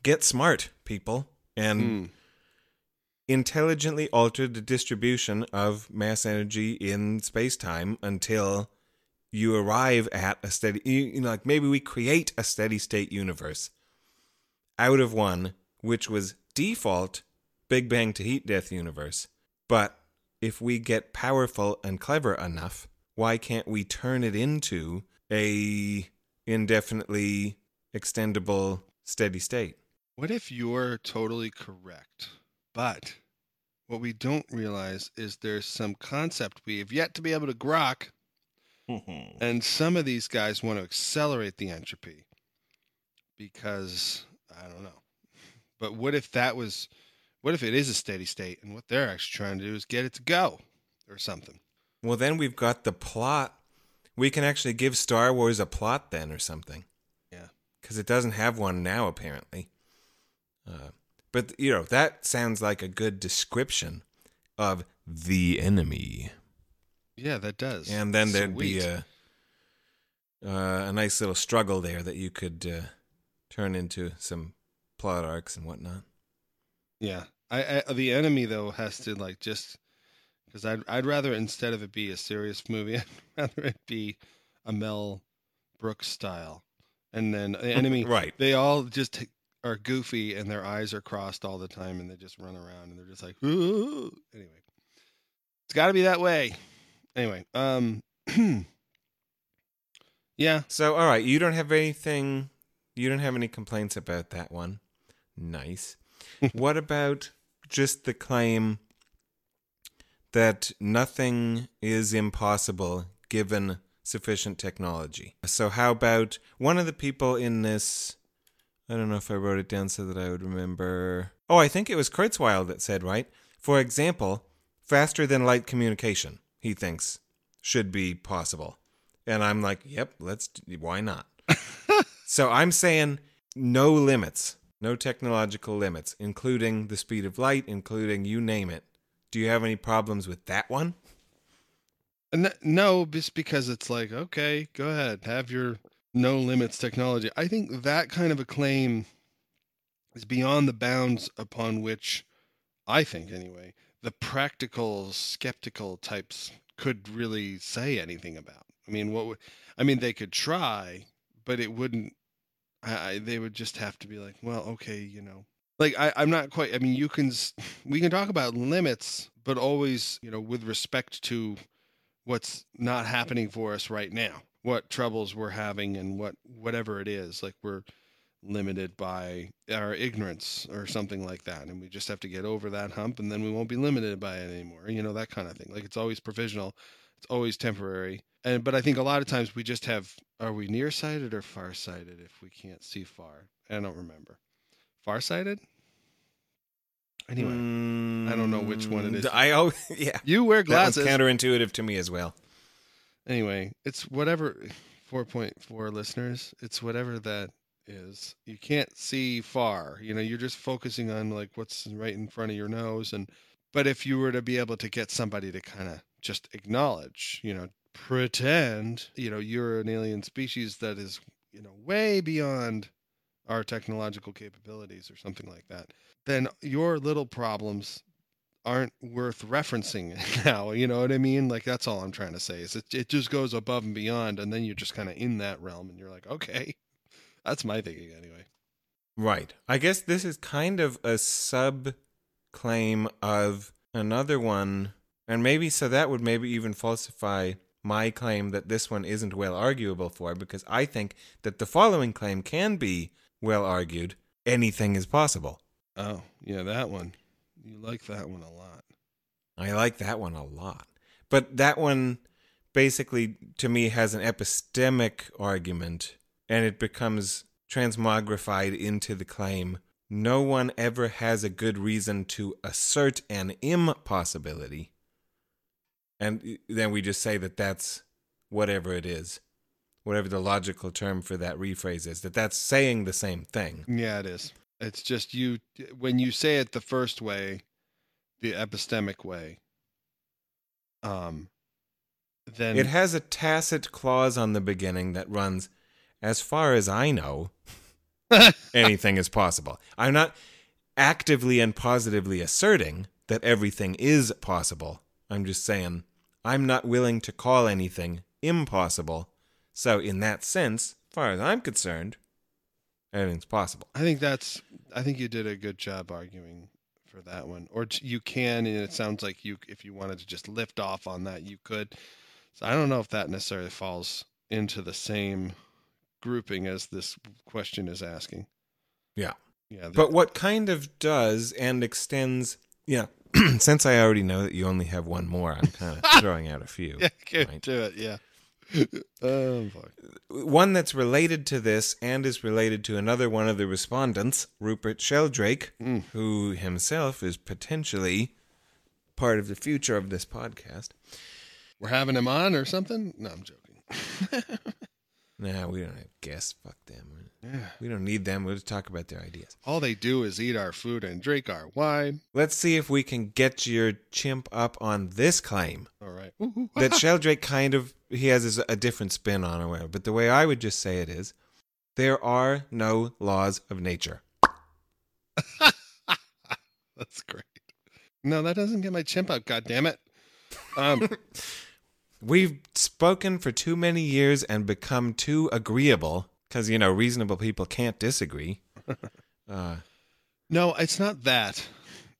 get smart, people, and Hmm. intelligently alter the distribution of mass energy in space time until you arrive at a steady you, you know like maybe we create a steady state universe out of one which was default big bang to heat death universe. But if we get powerful and clever enough why can't we turn it into a indefinitely extendable steady state? What if you're totally correct, but what we don't realize is there's some concept we have yet to be able to grok, and some of these guys want to accelerate the entropy because I don't know. But what if that was, what if it is a steady state, and what they're actually trying to do is get it to go, or something? Well, then we've got the plot. We can actually give Star Wars a plot then or something. Yeah. Because it doesn't have one now, apparently. Uh, but, you know, that sounds like a good description of the enemy. Yeah, that does. And then there'd be a, uh, a nice little struggle there that you could uh, turn into some plot arcs and whatnot. Yeah, I, I the enemy though has to like just because I'd I'd rather instead of it be a serious (laughs) movie, I'd rather it be a Mel Brooks style, and then the enemy (laughs) Right. they all just are goofy and their eyes are crossed all the time and they just run around and they're just like Ooh. anyway, it's got to be that way. Anyway, um, (clears throat) yeah, So, all right, you don't have anything, you don't have any complaints about that one. Nice. (laughs) what about just the claim that nothing is impossible given sufficient technology? So, how about one of the people in this? I don't know if I wrote it down so that I would remember. Oh, I think it was Kurzweil that said, right? For example, faster than light communication. He thinks should be possible, and I'm like, yep, let's. Why not? (laughs) so I'm saying no limits, no technological limits, including the speed of light, including you name it. Do you have any problems with that one? No, just because it's like, okay, go ahead, have your no limits technology. I think that kind of a claim is beyond the bounds upon which I think, anyway, the practical, skeptical types could really say anything about. I mean, what would, I mean, they could try, but it wouldn't, I, they would just have to be like, well, okay, you know, like I, I'm not quite, I mean, you can, we can talk about limits, but always, you know, with respect to what's not happening for us right now what troubles we're having and what whatever it is like we're limited by our ignorance or something like that. And we just have to get over that hump and then we won't be limited by it anymore you know that kind of thing. Like it's always provisional. It's always temporary. And but i think a lot of times we just have are we nearsighted or farsighted if we can't see far? I don't remember. Farsighted? Anyway I don't know which one it is. Mm, I oh (laughs) yeah. you wear That one's glasses. counterintuitive to me as well. Anyway, it's whatever 4.4 listeners, it's whatever that is. You can't see far. You know, you're just focusing on like what's right in front of your nose and but if you were to be able to get somebody to kind of just acknowledge, you know, pretend, you know, you're an alien species that is, you know, way beyond our technological capabilities or something like that, then your little problems aren't worth referencing (laughs) now. You know what I mean? Like that's all I'm trying to say is it, it just goes above and beyond, and then you're just kind of in that realm, and you're like, okay, that's my thinking anyway. Right. I guess this is kind of a sub claim of another one, and maybe so that would maybe even falsify my claim that this one isn't well arguable for, because I think that the following claim can be well argued. Anything is possible. Oh yeah, that one. You like that one a lot. I like that one a lot. But that one basically, to me, has an epistemic argument, and it becomes transmogrified into the claim no one ever has a good reason to assert an impossibility. And then we just say that that's whatever it is, whatever the logical term for that rephrase is, that that's saying the same thing. Yeah, it is. It's just you when you say it the first way, the epistemic way. Um, then It has a tacit clause on the beginning that runs, as far as I know, (laughs) anything is possible. I'm not actively and positively asserting that everything is possible. I'm just saying I'm not willing to call anything impossible. So, in that sense, as far as I'm concerned, everything's possible. I think that's. I think you did a good job arguing for that one. Or you can, and it sounds like you, if you wanted to just lift off on that, you could. So I don't know if that necessarily falls into the same grouping as this question is asking. Yeah. Yeah. the- But what kind of does and extends, yeah, (clears throat) since I already know that you only have one more, I'm kind of (laughs) throwing out a few. yeah, get right. to it. Yeah. (laughs) oh boy. One that's related to this and is related to another one of the respondents, Rupert Sheldrake, Mm. who himself is potentially part of the future of this podcast. We're having him on or something? No, I'm joking. (laughs) Nah, we don't have guests. Fuck them. yeah. We don't need them. We'll just talk about their ideas. All they do is eat our food and drink our wine. Let's see if we can get your chimp up on this claim. All right. (laughs) that Sheldrake kind of he has his, a different spin on it. But the way I would just say it is, there are no laws of nature. (laughs) That's great. No, that doesn't get my chimp out. God damn it. Um, (laughs) We've spoken for too many years and become too agreeable because you know reasonable people can't disagree. (laughs) Uh, no, it's not that.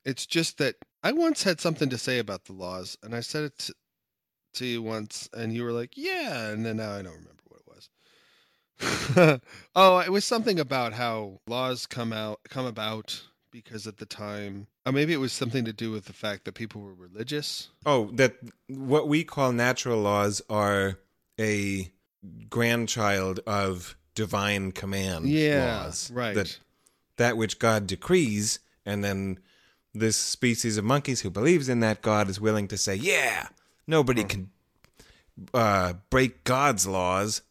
It's just that I once had something to say about the laws, and I said it to, to you once, and you were like, "Yeah," and then now I don't remember what it was. (laughs) oh, it was something about how laws come out come about because at the time, or maybe it was something to do with the fact that people were religious. oh, that what we call natural laws are a grandchild of divine command Yeah, laws. right. That that which God decrees and then this species of monkeys who believes in that God is willing to say, yeah, nobody can uh, break God's laws.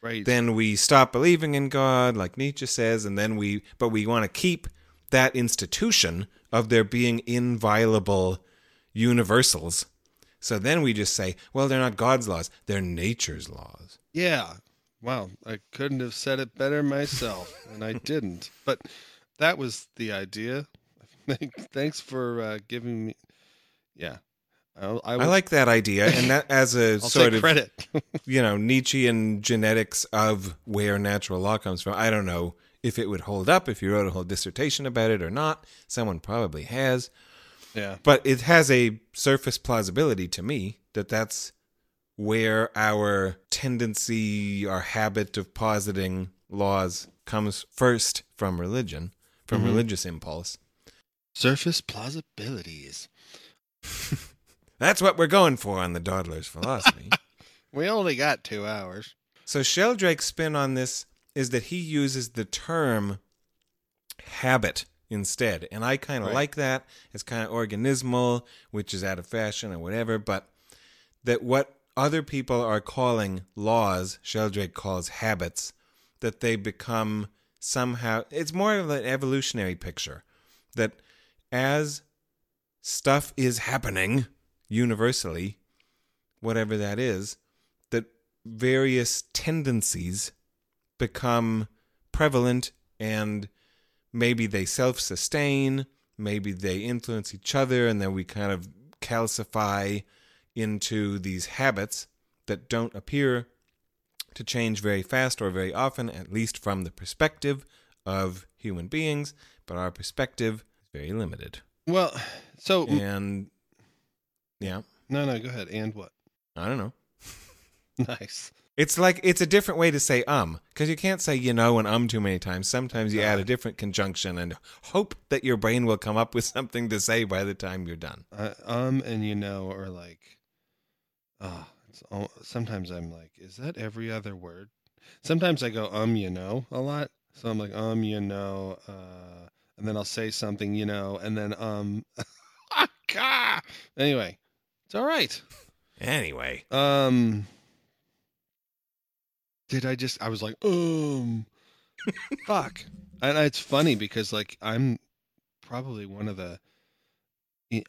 Right. Then we stop believing in God, like Nietzsche says, and then we, but we want to keep that institution of there being inviolable universals. So then we just say, well, they're not God's laws, they're nature's laws. Yeah. Wow. I couldn't have said it better myself, (laughs) and I didn't. But that was the idea. (laughs) Thanks for uh, giving me. Yeah. I, I, I like that idea, and that (laughs) as a sort of credit. you know Nietzschean genetics of where natural law comes from. I don't know if it would hold up if you wrote a whole dissertation about it or not. Someone probably has, yeah. but it has a surface plausibility to me that that's where our tendency, our habit of positing laws comes first from religion, from Mhm. religious impulse. Surface plausibilities. (laughs) That's what we're going for on the Dawdler's (laughs) philosophy. We only got two hours. So Sheldrake's spin on this is that he uses the term habit instead. And I kind of Right. like that. It's kind of organismal, which is out of fashion or whatever, but that what other people are calling laws, Sheldrake calls habits, that they become somehow it's more of an evolutionary picture that as stuff is happening universally, whatever that is, that various tendencies become prevalent and maybe they self sustain, maybe they influence each other, and then we kind of calcify into these habits that don't appear to change very fast or very often, at least from the perspective of human beings, but our perspective is very limited. Well, so And yeah, no, no, go ahead. And what? I don't know. (laughs) Nice. It's like it's a different way to say um because you can't say you know and um too many times. Sometimes you add a different conjunction and hope that your brain will come up with something to say by the time you're done. Uh, um, and you know, or like, ah, it's sometimes I'm like, is that every other word? Sometimes I go um, you know, a lot. So I'm like um, you know, uh, and then I'll say something, you know, and then um, (laughs) ah, anyway, it's all right. Anyway, Um, did I just? I was like, um, fuck. (laughs) And it's funny because like I'm probably one of the.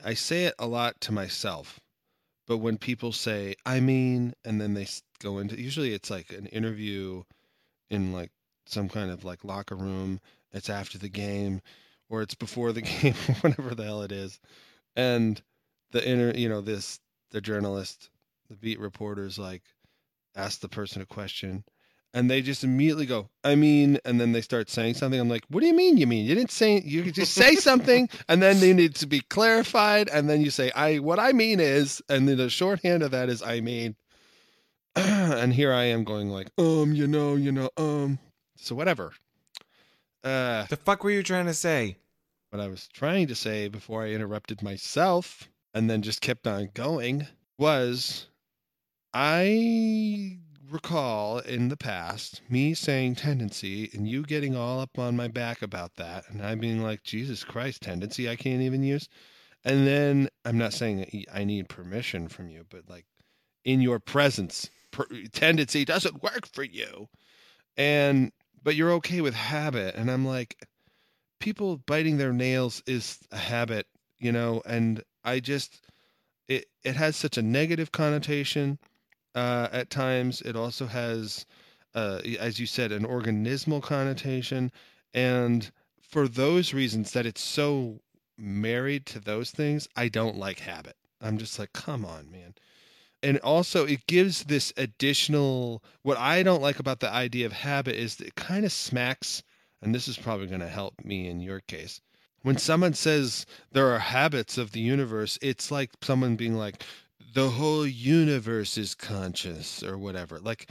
I say it a lot to myself, but when people say I mean, and then they go into usually it's like an interview, in like some kind of like locker room. It's after the game, or it's before the (laughs) game, whatever the hell it is, and the inner, you know, this the journalist, the beat reporters like ask the person a question and they just immediately go, I mean, and then they start saying something. I'm like, what do you mean? You mean you didn't say you could just say something (laughs) and then they need to be clarified and then you say, I what I mean is, and then the shorthand of that is I mean. (clears throat) and here I am going like, um, you know, you know, um. So whatever. Uh the fuck were you trying to say? what I was trying to say before I interrupted myself and then just kept on going was I recall in the past me saying tendency and you getting all up on my back about that and I being like Jesus Christ tendency I can't even use? And then I'm not saying I need permission from you but like in your presence per- tendency doesn't work for you. And but you're okay with habit and I'm like people biting their nails is a habit, you know, and I just it it has such a negative connotation uh, at times. It also has, uh, as you said, an organismal connotation, and for those reasons that it's so married to those things, I don't like habit. I'm just like, come on, man. And also, it gives this additional. What I don't like about the idea of habit is that it kind of smacks and this is probably going to help me in your case. When someone says there are habits of the universe, it's like someone being like, the whole universe is conscious or whatever. Like,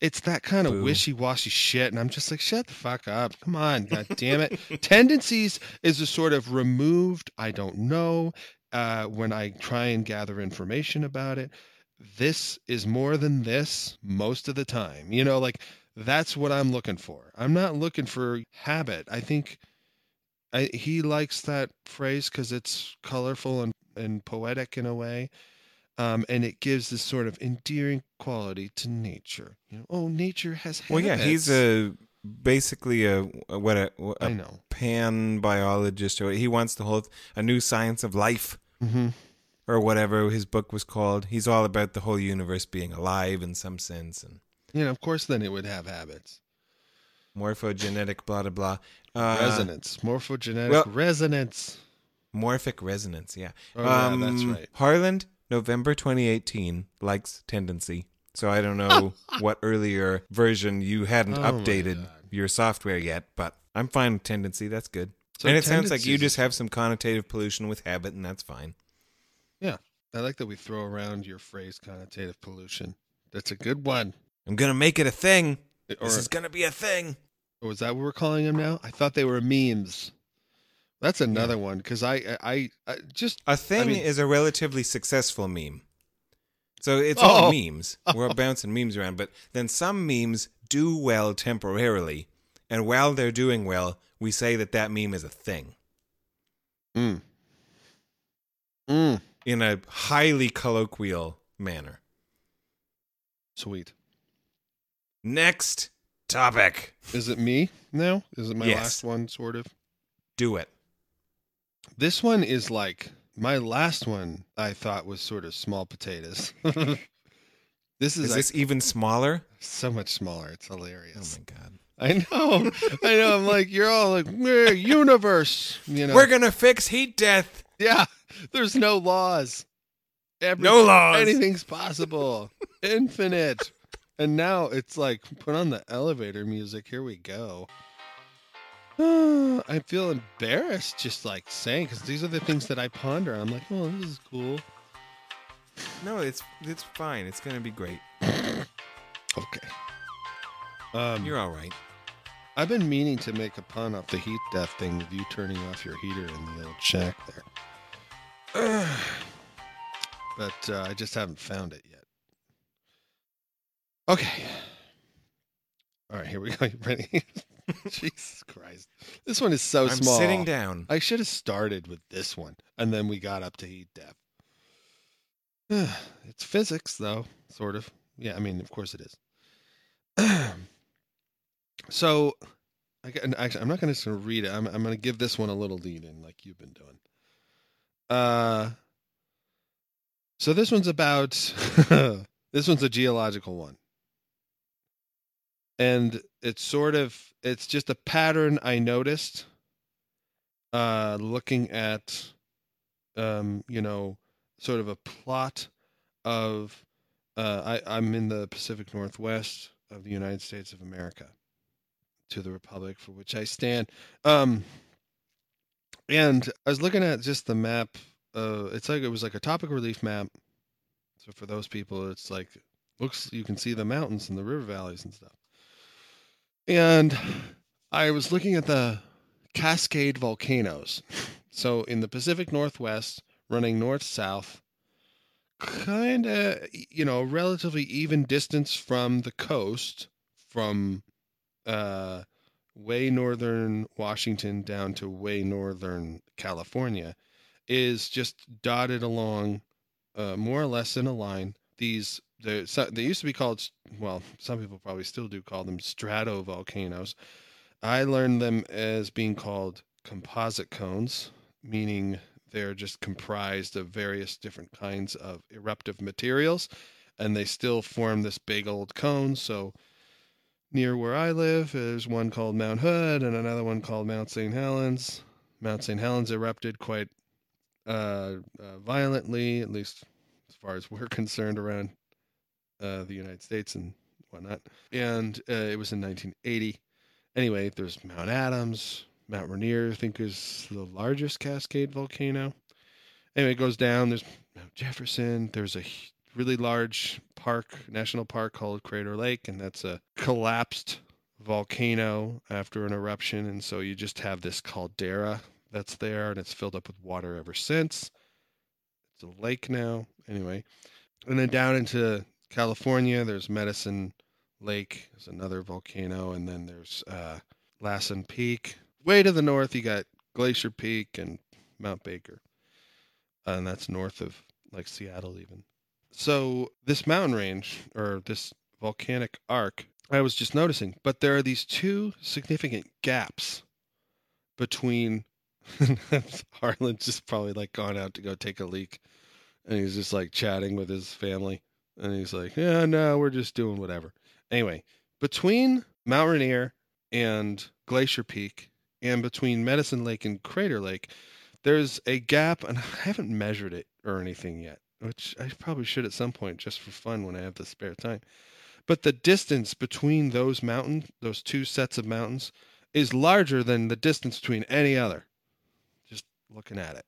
it's that kind of Boo. wishy washy shit. And I'm just like, shut the fuck up. Come on. God damn it. (laughs) Tendencies is a sort of removed, I don't know, uh, when I try and gather information about it. This is more than this most of the time. You know, like, that's what I'm looking for. I'm not looking for habit. I think I, he likes that phrase because it's colorful and, and poetic in a way. Um, and it gives this sort of endearing quality to nature. You know, oh, nature has habits. Well, yeah, he's a basically a, a what a, I a know. pan biologist, or he wants to hold a new science of life, Mm-hmm. or whatever his book was called. He's all about the whole universe being alive in some sense, and You know, of course, then it would have habits. morphogenetic, blah blah blah. Uh, resonance, morphogenetic well- resonance. Morphic resonance, yeah. Oh, yeah, that's Um, right. Harland, November 2018, likes tendency. So I don't know (laughs) what earlier version you hadn't Oh updated your software yet, but I'm fine with tendency. That's good. So and it sounds like you just have some connotative pollution with habit, and that's fine. Yeah. I like that we throw around your phrase connotative pollution. That's a good one. I'm gonna make it a thing. Or, This is gonna be a thing. Oh, or was that what we're calling them now? I thought they were memes. That's another one because I, I, I just A thing mean- is a relatively successful meme. So it's Oh. all memes. We're bouncing memes around, but then some memes do well temporarily, and while they're doing well, we say that that meme is a thing mm. Mm. in a highly colloquial manner. sweet. Next topic. Is it me now? Is it my Yes. last one? Sort of. Do it. This one is like my last one. I thought was sort of small potatoes. (laughs) this is, Is like this even smaller? so much smaller. It's oh hilarious. Oh my god. I know. I know. I'm like, you're all like, "Meh, universe. You know. We're gonna fix heat death. yeah. There's no laws. Every, No laws. Anything's possible. Infinite. And now it's like, put on the elevator music. Here we go. (sighs) I feel embarrassed just like saying because these are the things that I ponder. I'm like, oh, this is cool. No, it's it's fine. It's gonna be great. (coughs) Okay. Um, You're all right. I've been meaning to make a pun off the heat death thing with you turning off your heater in the old shack there. (sighs) but uh, I just haven't found it yet. Okay. All right, here we go. (laughs) You ready? (laughs) Jesus Christ. This one is so I'm small. sitting down. I should have started with this one, and then we got up to heat death. (sighs) it's physics, though, sort of. Yeah, I mean, of course it is. (clears throat) so, I got, actually, I'm not going to read it. I'm, I'm going to give this one a little lead in, like you've been doing. Uh, so this one's about. (laughs) this one's a geological one, and it's sort of it's just a pattern I noticed. Uh, looking at, um, you know, sort of a plot of uh, I, I'm in the Pacific Northwest of the United States of America, to the republic for which I stand. Um, and I was looking at just the map. Uh, it's like it was like a topic relief map. So for those people, it's like looks you can see the mountains and the river valleys and stuff. And I was looking at the Cascade volcanoes. So in the Pacific Northwest, running north south, kind of you know relatively even distance from the coast from uh way northern washington down to way northern california is just dotted along uh, more or less in a line these they they used to be called well some people probably still do call them stratovolcanoes. I learned them as being called composite cones meaning they're just comprised of various different kinds of eruptive materials and they still form this big old cone. So near where i live there's one called mount hood and another one called mount st helens. Mount st helens erupted quite uh, uh, violently at least as far as we're (laughs) concerned around uh, the united states and whatnot and uh, it was in 1980 anyway there's mount adams Mount Rainier, I think, is the largest Cascade volcano. Anyway, it goes down. There's Mount Jefferson. There's a really large park, national park called Crater Lake, and that's a collapsed volcano after an eruption. And so you just have this caldera that's there, and it's filled up with water ever since. It's a lake now. Anyway, and then down into California, there's Medicine Lake, there's another volcano, and then there's uh, Lassen Peak. Way to the north, you got Glacier Peak and Mount Baker. and that's north of like Seattle even. So this mountain range or this volcanic arc, I was just noticing, but there are these two significant gaps between (laughs) Harland's just probably like gone out to go take a leak and he's just like chatting with his family and he's like, "Yeah, no, we're just doing whatever." Anyway, between Mount Rainier and Glacier Peak and between Medicine Lake and Crater Lake, there's a gap and (laughs) I haven't measured it or anything yet, which I probably should at some point just for fun when I have the spare time. But the distance between those mountains, those two sets of mountains is larger than the distance between any other. Just looking at it.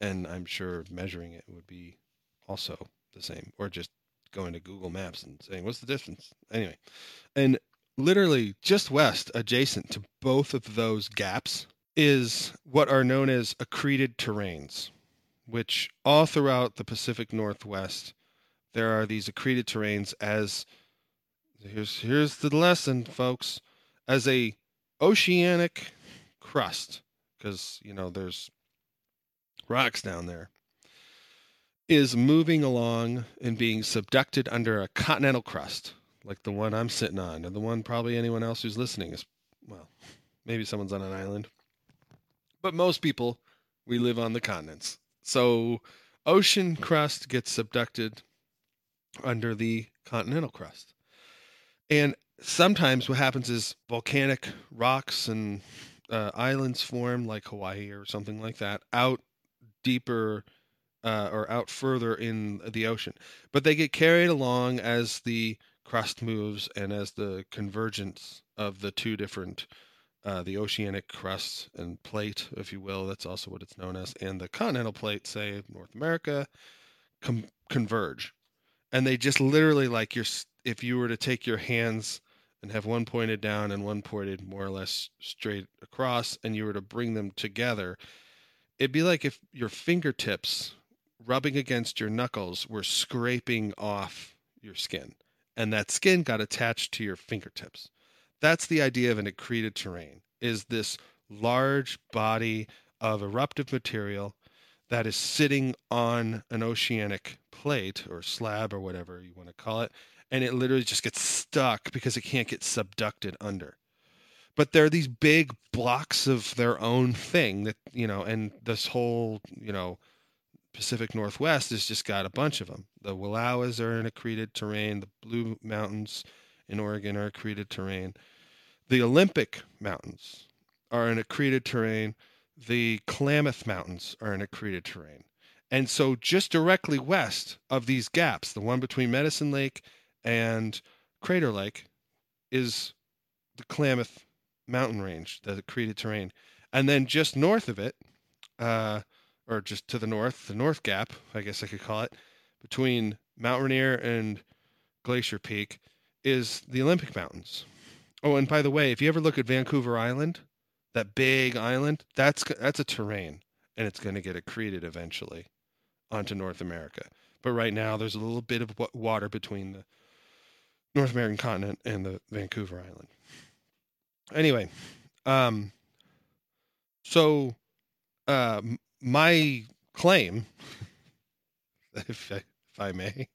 And I'm sure measuring it would be also the same or just going to Google Maps and saying what's the distance. Anyway, and literally just west adjacent to both of those gaps is what are known as accreted terranes, which all throughout the Pacific Northwest there are these accreted terranes as here's here's the lesson folks as a oceanic crust because you know there's rocks down there is moving along and being subducted under a continental crust like the one I'm sitting on and the one probably anyone else who's listening is well maybe someone's on an island. But most people we live on the continents. So ocean crust gets subducted under the continental crust. And sometimes what happens is volcanic rocks and uh, islands form, like Hawaii or something like that, out deeper uh, or out further in the ocean. But they get carried along as the crust moves and as the convergence of the two different, uh, the oceanic crust and plate, if you will, that's also what it's known as, and the continental plate, say North America, com- converge. And they just literally like your if you were to take your hands and have one pointed down and one pointed more or less straight across, and you were to bring them together, it'd be like if your fingertips rubbing against your knuckles were scraping off your skin, and that skin got attached to your fingertips. That's the idea of an accreted terrane, is this large body of eruptive material that is sitting on an oceanic plate or slab or whatever you want to call it, and it literally just gets stuck because it can't get subducted under. But there are these big blocks of their own thing that, you know, and this whole, you know, Pacific Northwest has just got a bunch of them. The Wallowas are in accreted terrane, the Blue Mountains in Oregon are accreted terrane. The Olympic Mountains are in accreted terrane. The Klamath Mountains are in accreted terrane. And so just directly west of these gaps, the one between Medicine Lake and Crater Lake is the Klamath mountain range, the accreted terrane. And then just north of it, uh, or just to the north, the North Gap, I guess I could call it, between Mount Rainier and Glacier Peak, is the Olympic Mountains. Oh, and by the way, if you ever look at Vancouver Island, that big island, that's that's a terrane, and it's going to get accreted eventually onto North America. But right now, there's a little bit of water between the North American continent and the Vancouver Island. Anyway, um, so uh, my claim, (laughs) if I, if I may,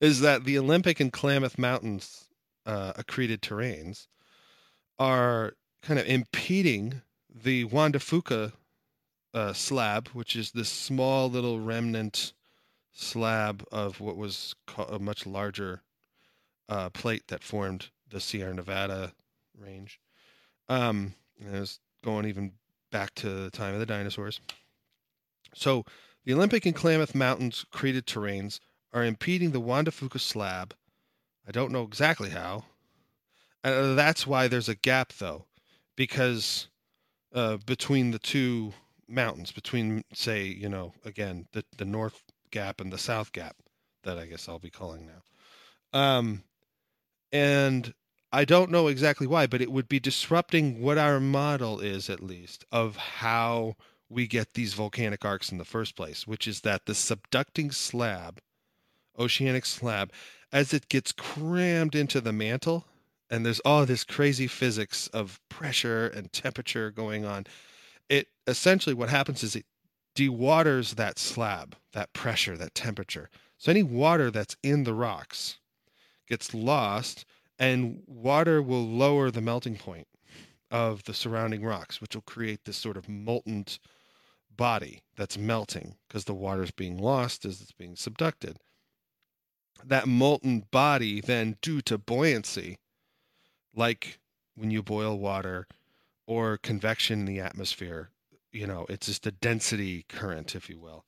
is that the Olympic and Klamath Mountains uh, accreted terrains are kind of impeding the Juan de Fuca uh, slab, which is this small little remnant slab of what was a much larger uh, plate that formed the Sierra Nevada range. Um, it was going even back to the time of the dinosaurs. So the Olympic and Klamath Mountains accreted terranes are impeding the Juan de Fuca slab. I don't know exactly how. Uh, that's why there's a gap, though, because uh, between the two mountains, between, say, you know, again, the, the North Gap and the South Gap, that I guess I'll be calling now. Um, and I don't know exactly why, but it would be disrupting what our model is, at least, of how we get these volcanic arcs in the first place, which is that the subducting slab, oceanic slab, as it gets crammed into the mantle, and there's all this crazy physics of pressure and temperature going on, it essentially what happens is it dewaters that slab, that pressure, that temperature. So any water that's in the rocks gets lost, and water will lower the melting point of the surrounding rocks, which will create this sort of molten body that's melting because the water's being lost as it's being subducted. That molten body, then, due to buoyancy, like when you boil water or convection in the atmosphere, you know, it's just a density current, if you will.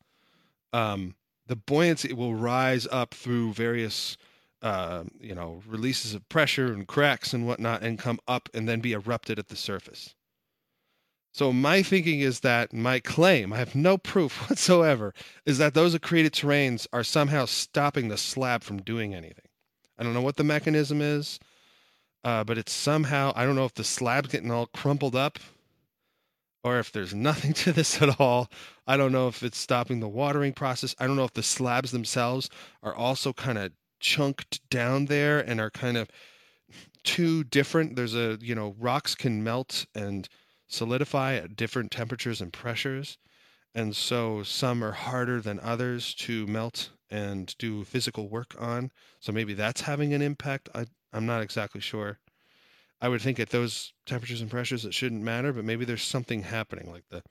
Um, the buoyancy will rise up through various uh, you know, releases of pressure and cracks and whatnot and come up and then be erupted at the surface. So my thinking is that my claim, I have no proof (laughs) whatsoever, is that those accreted terranes are somehow stopping the slab from doing anything. I don't know what the mechanism is, uh, but it's somehow I don't know if the slab's getting all crumpled up, or if there's nothing (laughs) to this at all. I don't know if it's stopping the watering process. I don't know if the slabs themselves are also kind of chunked down there and are kind of too different. There's a, you know, rocks can melt and solidify at different temperatures and pressures. And so some are harder than others to melt and do physical work on. So maybe that's having an impact. I, I'm not exactly sure. I would think at those temperatures and pressures it shouldn't matter, but maybe there's something happening, like the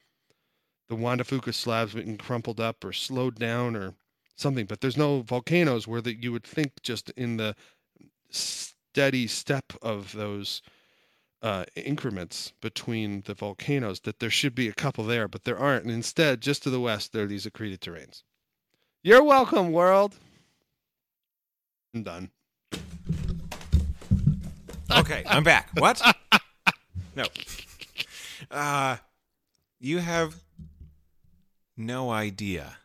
the Juan de Fuca slabs being crumpled up or slowed down or something, but there's no volcanoes where that you would think just in the steady step of those uh, increments between the volcanoes that there should be a couple there, but there aren't. And instead, just to the west, there are these accreted terranes. You're welcome, world. I'm done. Okay, I'm back. What? (laughs) No. Uh, you have no idea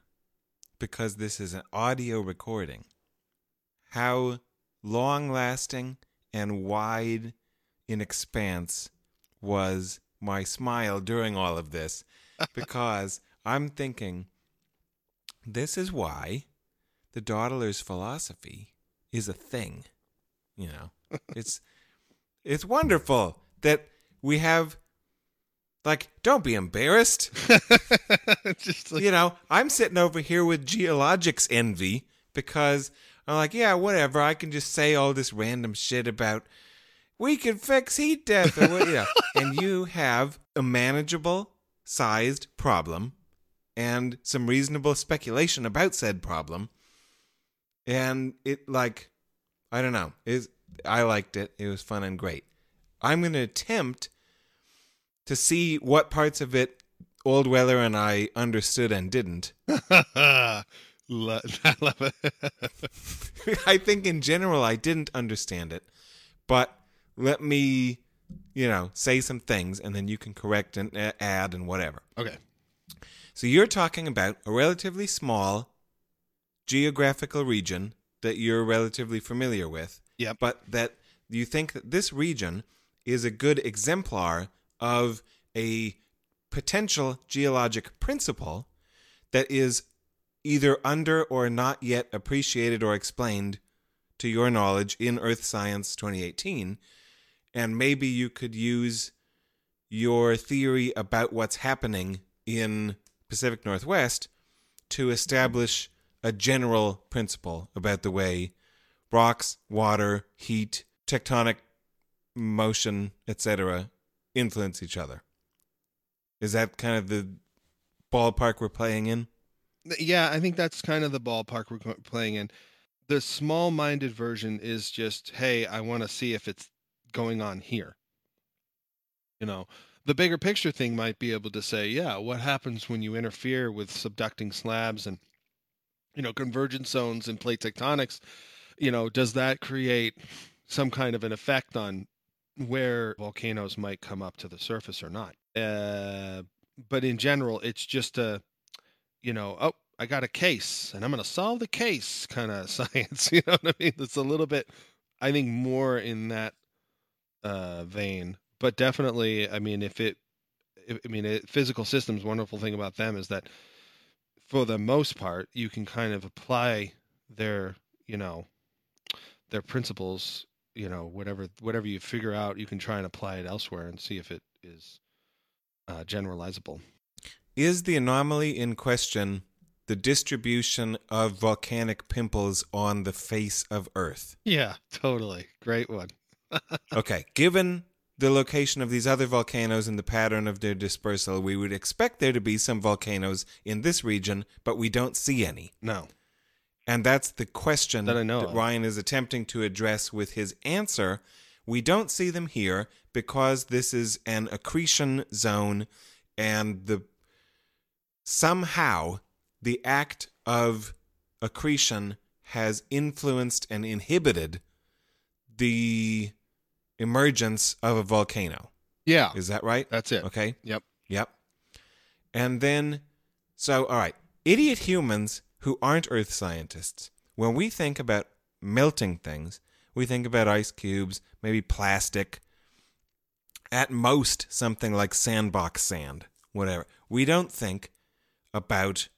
because this is an audio recording, how long lasting and wide in expanse was my smile during all of this (laughs) because I'm thinking this is why the dawdler's philosophy is a thing. You know, (laughs) it's it's wonderful that we have like, don't be embarrassed. (laughs) like, you know, I'm sitting over here with geologics envy because I'm like, yeah, whatever. I can just say all this random shit about we can fix heat death or what, you know. and you have a manageable sized problem and some reasonable speculation about said problem. And it like I don't know. Is I liked it. It was fun and great. I'm going to attempt to see what parts of it Old Weller and I understood and didn't. (laughs) Lo- (laughs) I love it. (laughs) I think in general I didn't understand it, but let me, you know, say some things and then you can correct and uh, add and whatever. okay. So you're talking about a relatively small geographical region that you're relatively familiar with. Yep. But that you think that this region is a good exemplar of a potential geologic principle that is either under or not yet appreciated or explained to your knowledge in Earth Science 2018. And maybe you could use your theory about what's happening in Pacific Northwest to establish a general principle about the way rocks, water, heat, tectonic motion, etc., influence each other. Is that kind of the ballpark we're playing in? Yeah, I think that's kind of the ballpark we're playing in. The small minded version is just, hey, I want to see if it's going on here. You know, the bigger picture thing might be able to say, yeah, what happens when you interfere with subducting slabs and, you know, convergence zones and plate tectonics? You know, does that create some kind of an effect on where volcanoes might come up to the surface or not? Uh, but in general, it's just a, you know, oh, I got a case and I'm going to solve the case kind of (laughs) science. You know what I mean? It's a little bit, I think, more in that uh, vein. But definitely, I mean, if it, if, I mean, it, physical systems. Wonderful thing about them is that, for the most part, you can kind of apply their, you know, their principles. You know, whatever whatever you figure out, you can try and apply it elsewhere and see if it is uh, generalizable. Is the anomaly in question the distribution of volcanic pimples on the face of Earth? Yeah, totally. Great one. Okay, given the location of these other volcanoes and the pattern of their dispersal, we would expect there to be some volcanoes in this region, but we don't see any. No. And that's the question That I know of. Ryan is attempting to address with his answer. We don't see them here because this is an accretion zone and the somehow the act of accretion has influenced and inhibited the emergence of a volcano. Yeah, Is that right? that's it. Okay. Yep. Yep. And then, so, all right, idiot humans who aren't Earth scientists, when we think about melting things, we think about ice cubes, maybe plastic, at most something like sandbox sand, whatever. We don't think about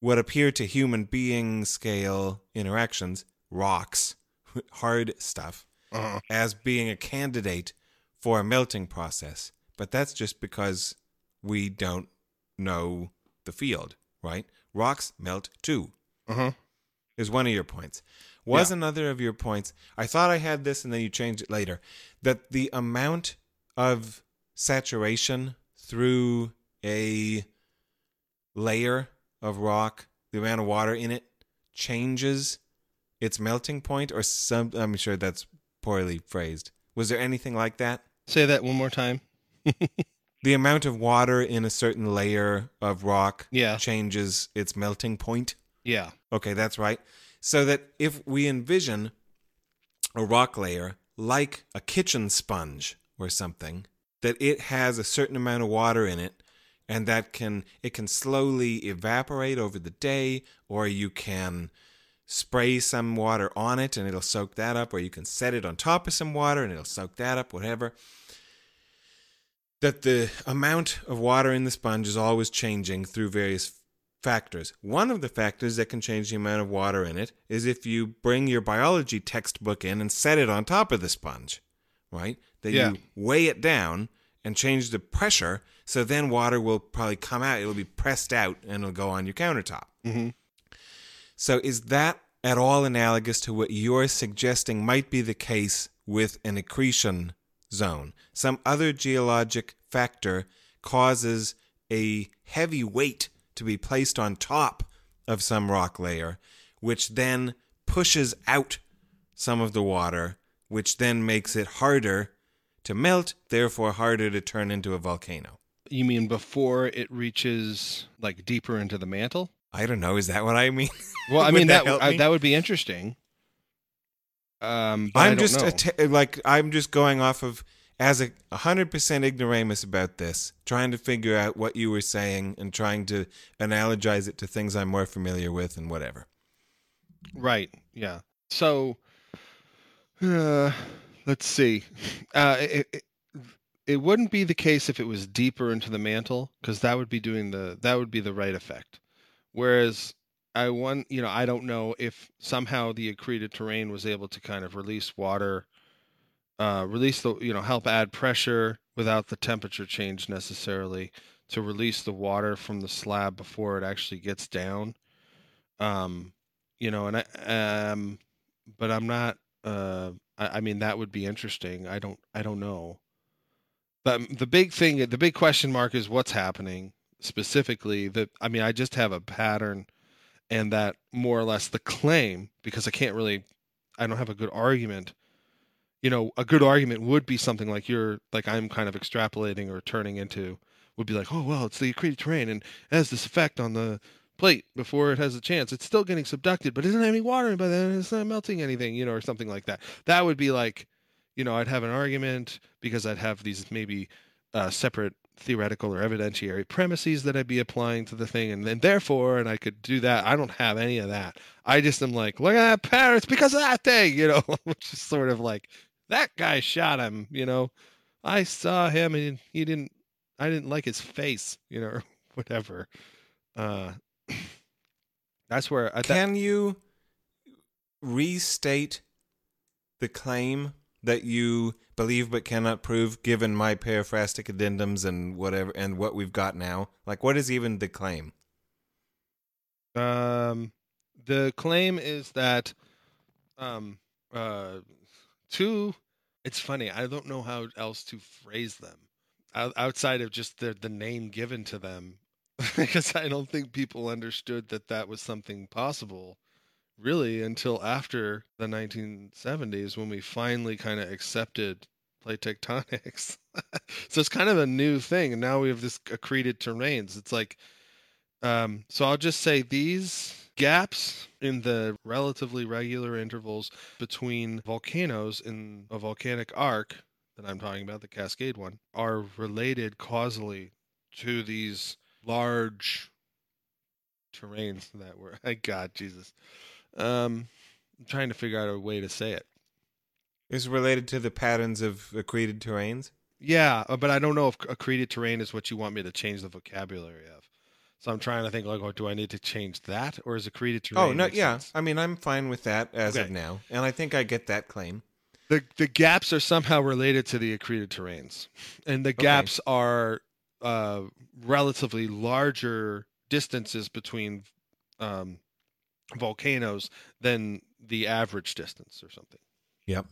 what appear to human being scale interactions, rocks, (laughs) hard stuff, Uh-huh. as being a candidate for a melting process. But that's just because we don't know the field, right? Rocks melt too, Uh-huh. is one of your points. Was Yeah. another of your points. I thought I had this and then you changed it later. That the amount of saturation through a layer of rock, the amount of water in it, changes its melting point, or some. I'm sure that's poorly phrased. Was there anything like that? Say that one more time. (laughs) The amount of water in a certain layer of rock Yeah. changes its melting point. Yeah. Okay, that's right. So that if we envision a rock layer like a kitchen sponge or something, that it has a certain amount of water in it and that can it can slowly evaporate over the day or you can spray some water on it and it'll soak that up or you can set it on top of some water and it'll soak that up whatever that the amount of water in the sponge is always changing through various factors. One of the factors that can change the amount of water in it is if you bring your biology textbook in and set it on top of the sponge, right? That Yeah. you weigh it down and change the pressure, so then water will probably come out. It'll be pressed out and it'll go on your countertop. Mm-hmm. So is that at all analogous to what you're suggesting might be the case with an accretion zone? Some other geologic factor causes a heavy weight to be placed on top of some rock layer, which then pushes out some of the water, which then makes it harder to melt, therefore harder to turn into a volcano. You mean before it reaches like deeper into the mantle? I don't know. Is that what I mean? (laughs) Well, I mean that that help uh, that would be interesting. Um, but I I'm don't just atta- like I'm just going off of as a 100% ignoramus about this, trying to figure out what you were saying and trying to analogize it to things I'm more familiar with and whatever. Right. Yeah. So, uh, let's see. Uh, it, it it wouldn't be the case if it was deeper into the mantle, because that would be doing the that would be the right effect. Whereas I want you know I don't know if somehow the accreted terrane was able to kind of release water, uh, release the you know help add pressure without the temperature change necessarily to release the water from the slab before it actually gets down. Um, you know, and I um, but I'm not. Uh, I, I mean that would be interesting. I don't. I don't know. But the big thing, the big question mark is what's happening specifically. That I mean, I just have a pattern, and that more or less the claim because I can't really. I don't have a good argument. You know, a good argument would be something like you're like I'm kind of extrapolating or turning into would be like, oh well, it's the accreted terrane and it has this effect on the plate before it has a chance. It's still getting subducted, but have any water but then it's not melting anything, you know, or something like that. That would be like, you know, I'd have an argument because I'd have these maybe uh, separate theoretical or evidentiary premises that I'd be applying to the thing, and then therefore, and I could do that. I don't have any of that. I just am like, look at that. It's because of that thing, you know, (laughs) which is sort of like that guy shot him, you know. I saw him and he didn't. I didn't like his face, you know, (laughs) or whatever. Uh, (clears throat) that's where I, that, Can you restate the claim that you believe but cannot prove, given my paraphrastic addendums and whatever, and what we've got now? Like, what is even the claim? Um, the claim is that, um, uh, two. It's funny. I don't know how else to phrase them out- outside of just the the name given to them, (laughs) because I don't think people understood that that was something possible, really, until after the 1970s when we finally kind of accepted plate tectonics. (laughs) so it's kind of a new thing, and now we have this accreted terranes. It's like um, so I'll just say these gaps in the relatively regular intervals between volcanoes in a volcanic arc that I'm talking about, the Cascade one, are related causally to these large terranes that were. (laughs) God, Jesus. Um, I'm trying to figure out a way to say it. Is related to the patterns of accreted terranes? Yeah, uh, but I don't know if accreted terrane is what you want me to change the vocabulary of. So I'm trying to think like, oh, do I need to change that, or is accreted terrane? Oh no, yeah. sense? I mean, I'm fine with that as of now, and I think I get that claim. the the gaps are somehow related to the accreted terranes, and the gaps are uh, relatively larger distances between um, volcanoes than the average distance or something. Yep.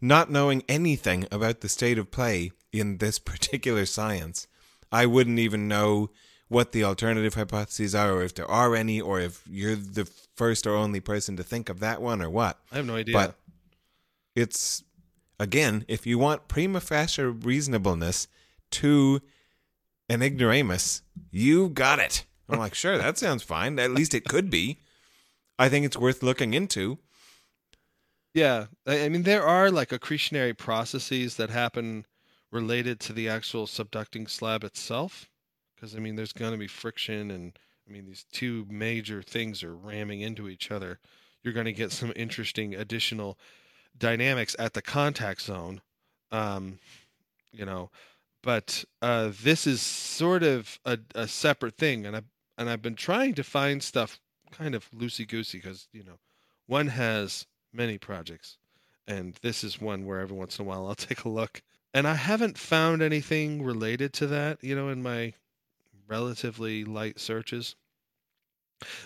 Not knowing anything about the state of play in this (laughs) particular science, I wouldn't even know what the alternative hypotheses are, or if there are any, or if you're the first or only person to think of that one, or what. I have no idea. But it's again, if you want prima facie reasonableness to an ignoramus, you got it. I'm like, sure, that sounds fine. At least it could be. I think it's worth looking into. Yeah, I, mean there are like accretionary processes that happen related to the actual subducting slab itself, because I mean there's going to be friction, and I mean these two major things are ramming into each other. You're going to get some interesting additional dynamics at the contact zone, um, you know. But uh, this is sort of a, a separate thing, and I and I've been trying to find stuff kind of loosey goosey because you know one has many projects, and this is one where every once in a while I'll (laughs) take a look. And I haven't found anything related to that, you know, in my relatively light searches.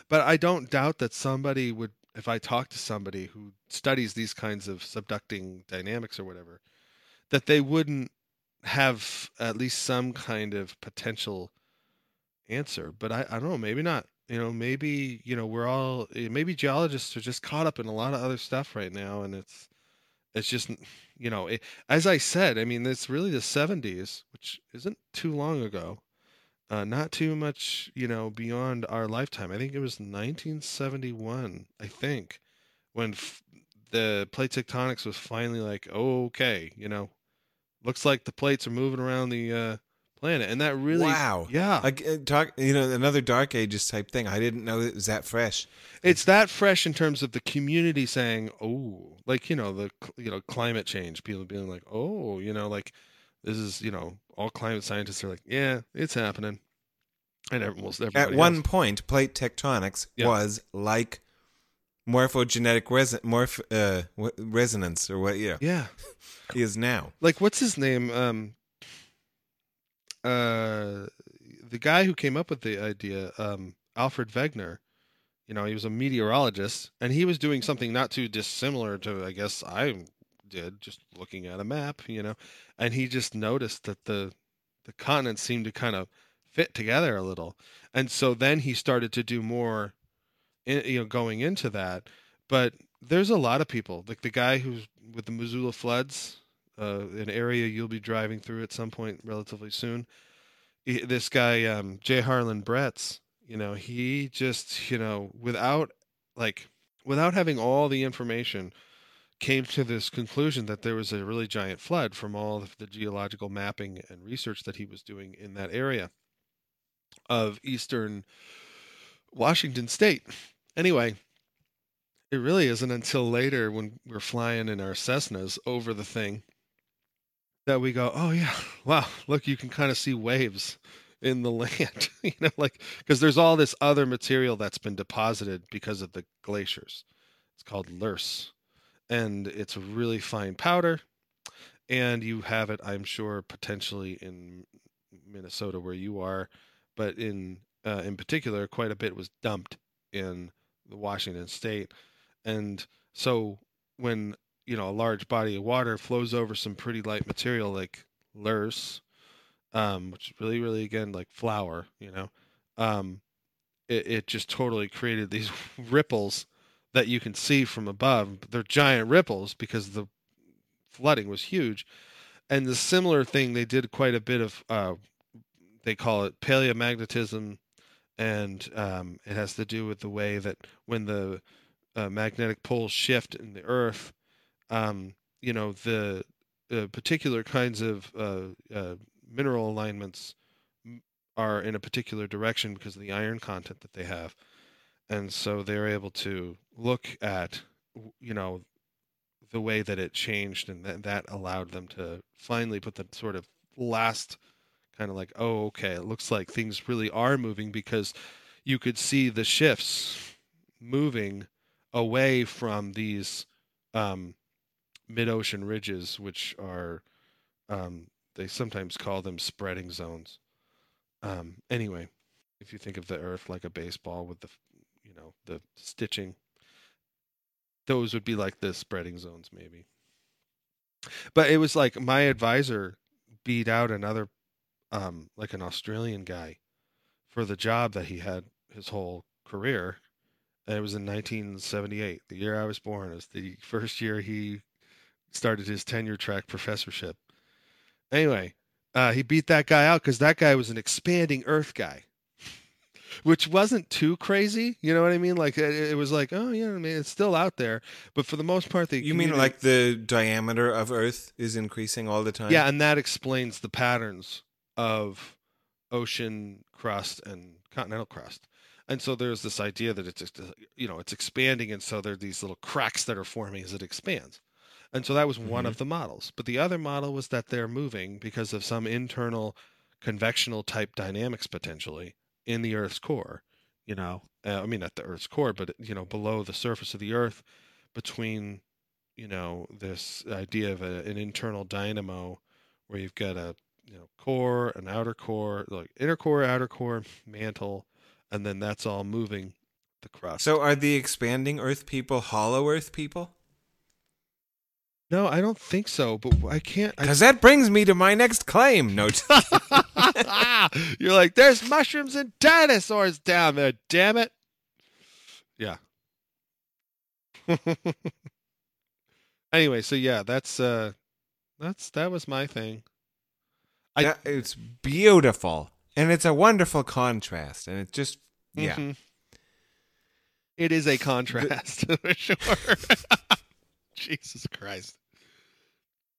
But I don't doubt that somebody would, if I talk to somebody who studies these kinds of subducting dynamics or whatever, that they wouldn't have at least some kind of potential answer. But I, I don't know, maybe not you know maybe you know we're all eh, maybe geologists are just caught up in a lot of other stuff right now and it's it's just you know it, as i said i mean it's really the 70s which isn't too long ago uh, not too much you know beyond our lifetime i think it was 1971 i think when f- the plate tectonics was finally like okay you know looks like the plates are moving around the uh, planet and that really wow. yeah Like uh, talk, you know, another Dark Ages type thing. I didn't know it was that fresh. it's that fresh in terms of the community saying, "Oh, like you know the you know climate change." People being like, "Oh, you know, like this is you know all climate scientists are like, yeah, it's happening," and almost everybody At one else. point, plate tectonics Yeah. was like morphogenetic res- morph uh, resonance, or what? Yeah, yeah, (laughs) he is now. like what's his name? Um, uh, the guy who came up with the idea, um, Alfred Wegener. You know, he was a meteorologist, and he was doing something not too dissimilar to, I guess, I did, just looking at a map. You know, and he just noticed that the the continents seemed to kind of fit together a little, and so then he started to do more, in, you know, going into that. But there's a lot of people, like the guy who's with the Missoula floods, uh, an area you'll be driving through at some point relatively soon. This guy, um, J. Harlen Bretz, you know, he just, you know, without like, without having all the information, came to this conclusion that there was a really giant flood from all of the geological mapping and research that he was doing in that area of eastern Washington state. Anyway, it really isn't until later when we're flying in our Cessnas over the thing that we go, oh yeah, wow, look, you can kind of see waves in the (laughs) land, (laughs) you know, like because there's all this other material that's been deposited because of the glaciers. It's called loess, and it's a really fine powder. And you have it, I'm sure, potentially in Minnesota where you are, but in uh, in particular, quite a bit was dumped in the Washington State, and so when you know a large body of water flows over some pretty light material like loess, um, which is really really again like flour, you know, um, it, it just totally created these (laughs) ripples that you can see from above. They're giant ripples because the flooding was huge. And the similar thing, they did quite a bit of, uh, they call it paleomagnetism, and um, it has to do with the way that when the uh, magnetic poles shift in the Earth, um, you know, the uh, particular kinds of uh, uh, mineral alignments are in a particular direction because of the iron content that they have. And so they're able to look at, you know, the way that it changed and that, that allowed them to finally put the sort of last kind of like, oh, okay, it looks like things really are moving because you could see the shifts moving away from these um, mid-ocean ridges, which are um, they sometimes call them spreading zones. Um, anyway, if you think of the Earth like a baseball with the, you know, the stitching, those would be like the spreading zones, maybe. But it was like my advisor beat out another, um, like an Australian guy, for the job that he had his whole career. And it was in 1978, the year I was born. It was the first year he started his tenure track professorship. Anyway, uh, he beat that guy out because that guy was an expanding Earth guy, (laughs) which wasn't too crazy. You know what I mean? Like it, it was like, oh yeah, I mean it's still out there, but for the most part, the You mean like the diameter of Earth is increasing all the time? yeah, and that explains the patterns of ocean crust and continental crust. And so there's this idea that it's just, you know it's expanding, and so there are these little cracks that are forming as it expands. And so that was one Mhm. of the models. But the other model was that they're moving because of some internal convectional type dynamics potentially in the Earth's core. You know, uh, I mean at the Earth's core, but you know below the surface of the Earth, between you know this idea of a, an internal dynamo where you've got a you know core, an outer core, like inner core, outer core, mantle, and then that's all moving the crust. So are the expanding Earth people hollow Earth people? No, I don't think so. But I can't. Because that brings me to my next claim. No, (laughs) You're like, there's mushrooms and dinosaurs down there, damn it. Yeah. (laughs) anyway, so yeah, that's uh that's that was my thing. I- Yeah, it's beautiful and it's a wonderful contrast, and it just yeah. Mhm. It is a contrast (laughs) for sure. Jesus Christ.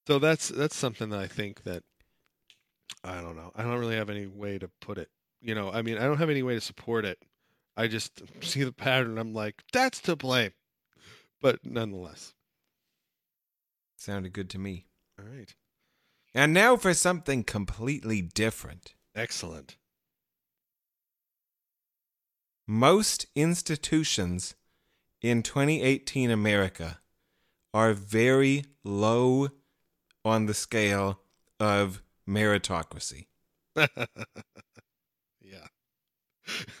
So that's that's something that I think that I don't know. I don't really have any way to put it. You know, I mean, I don't have any way to support it. I just (laughs) see the pattern. I'm like, that's to blame. But nonetheless. Sounded good to me. All right. And now for something completely different. Excellent. Most institutions in 2018 America are very low on the scale of meritocracy. (laughs) yeah.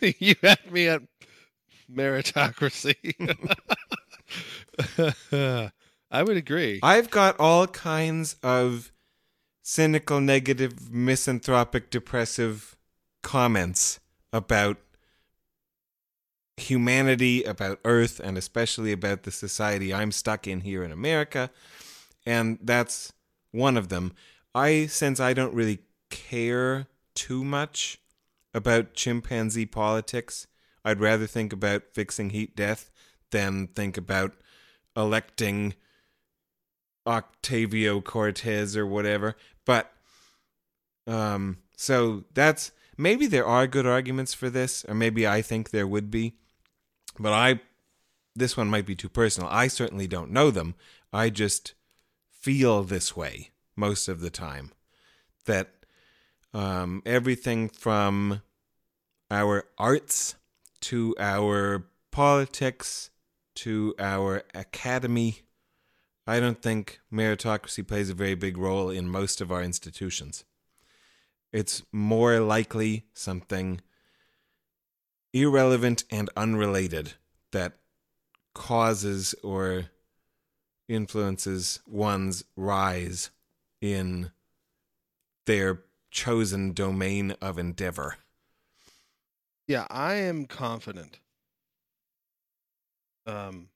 (laughs) you had me at meritocracy. (laughs) I would agree. I've got all kinds of cynical, negative, misanthropic, depressive comments about humanity, about Earth, and especially about the society I'm stuck in here in America. And that's one of them. I, since I don't really care too much about chimpanzee politics, I'd rather think about fixing heat death than think about electing Octavio Cortez or whatever. But um so that's maybe there are good arguments for this or maybe I think there would be. But I this one might be too personal. I certainly don't know them. I just feel this way most of the time that um everything from our arts to our politics to our academy I don't think meritocracy plays a very big role in most of our institutions. It's more likely something irrelevant and unrelated that causes or influences one's rise in their chosen domain of endeavor. Yeah, I am confident um,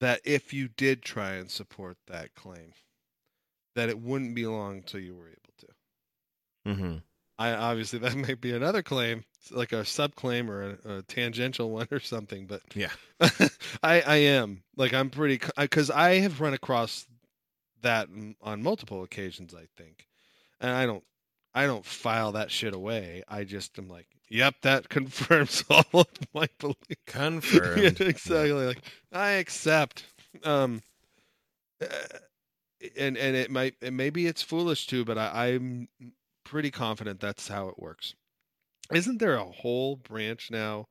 that if you did try and support that claim, that it wouldn't be long till you were able to. Mm-hmm. I obviously that (laughs) might be another claim, like a subclaim or a, a tangential one or something, but Yeah. (laughs) I I am like I'm pretty because I have run across that m- on multiple occasions. I think, and I don't I don't file that shit away. I just am like, yep, that (laughs) confirms all of my beliefs. Confirmed. yeah, exactly. Like I accept. Um, uh, and and it might and maybe it's foolish too, but I, I'm pretty confident that's how it works. Isn't there a whole branch now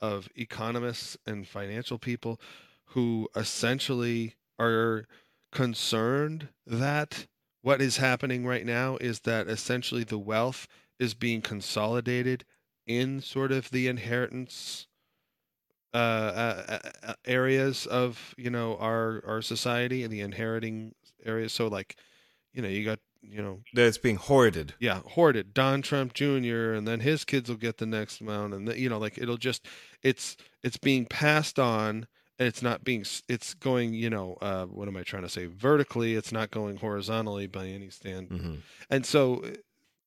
of economists and financial people who essentially are concerned that what is happening right now is that essentially the wealth is being consolidated in sort of the inheritance uh, uh, uh, areas of you know our our society and the inheriting areas. So like, you know, you got you know that it's being hoarded. yeah, hoarded. Don Trump Jr. and then his kids will get the next amount, and the, you know, like it'll just it's it's being passed on, and it's not being it's going you know uh, what am I trying to say vertically? It's not going horizontally by any stand. Mm-hmm. And so uh,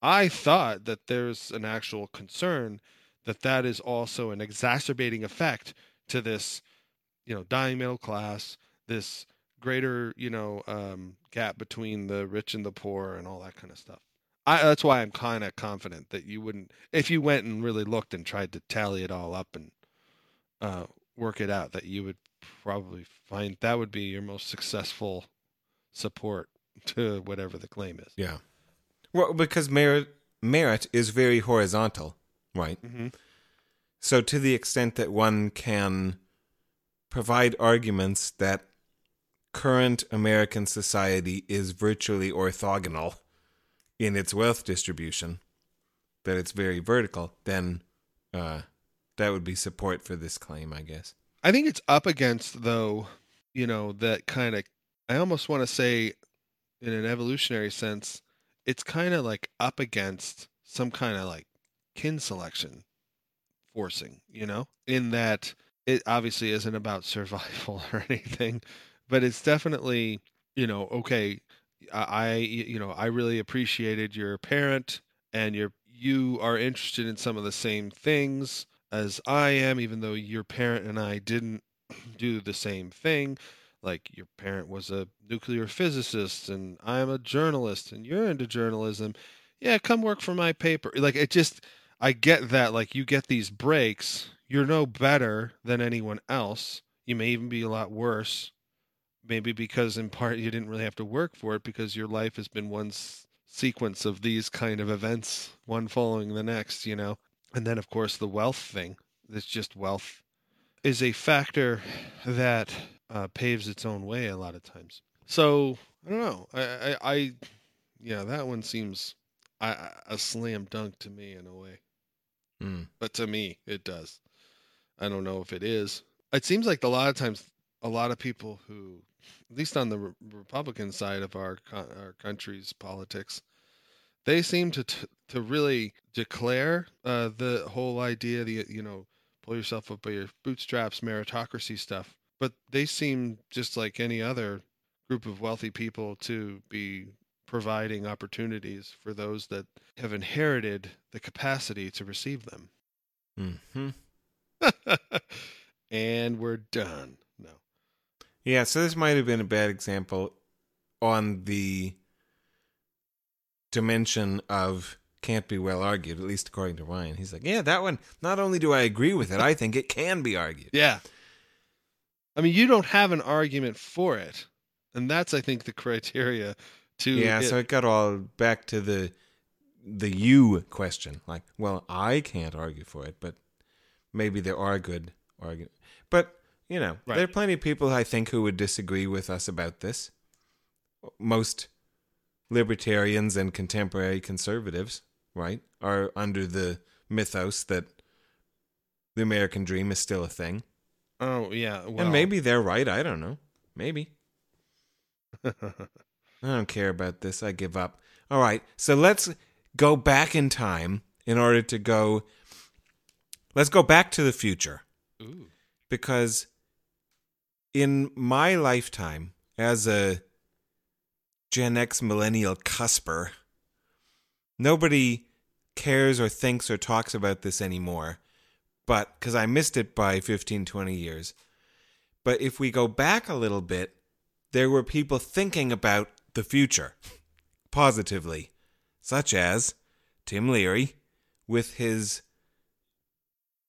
I thought that there's an actual concern that that is also an exacerbating effect to this, you know, dying middle class, this greater, you know, um, gap between the rich and the poor and all that kind of stuff. I, that's why I'm kind of confident that you wouldn't, if you went and really looked and tried to tally it all up and uh, work it out, that you would probably find that would be your most successful support (laughs) to whatever the claim is. Yeah. Well, because merit merit is very horizontal, right? Mm-hmm. So to the extent that one can provide arguments that current American society is virtually orthogonal in its wealth distribution, that it's very vertical, then uh, that would be support for this claim, I guess. I think it's up against though, you know, that kind of I almost want to say in an evolutionary sense, it's kind of like up against some kind of like kin selection forcing, you know, in that it obviously isn't about (laughs) survival or anything, but it's definitely, you know, okay, I, you know, I really appreciated your parent and your you are interested in some of the same things as I am, even though your parent and I didn't (clears throat) do the same thing. Like your parent was a nuclear physicist and I'm a journalist and you're into journalism. Yeah, come work for my paper. Like it just I get that like you get these breaks. You're no better than anyone else. You may even be a lot worse. Maybe because in part you didn't really have to work for it because your life has been one s- sequence of these kind of events, one following the next, you know. And then, of course, the wealth thing that's just wealth is a factor that uh, paves its own way a lot of times. So I don't know. I, I, I yeah, that one seems a slam dunk to me in a way. Mm. But to me, it does. I don't know if it is. It seems like a lot of times, a lot of people who, at least on the re- Republican side of our co- our country's politics, they seem to t- to really declare uh, the whole idea, the you know, pull yourself up by your bootstraps, meritocracy stuff. But they seem just like any other group of wealthy people to be providing opportunities for those that have inherited the capacity to receive them. hmm (laughs) and we're done. Yeah, so this might have been a bad example on the dimension of can't be well argued, at least according to Ryan. He's like, yeah, that one, not only do I agree with it, I think it can be argued. Yeah. I mean, you don't have an argument for it. And that's, I think, the criteria to. Yeah, so it got all back to the the you question. Like, well, I can't argue for it, but maybe there are good arguments. But you know, Right. there are plenty of people I think who would disagree with us about this. Most libertarians and contemporary conservatives, right, are under the mythos that the American dream is still a thing. Oh yeah, well, and maybe they're right. I don't know. Maybe. (laughs) I don't care about this. I give up. All right. So let's go back in time in order to go. Let's go back to the future Ooh. because in my lifetime as a Gen X millennial cusper, nobody cares or thinks or talks about this anymore. But because I missed it by 15, 20 years. But if we go back a little bit, there were people thinking about the future (laughs) positively, such as Tim Leary with his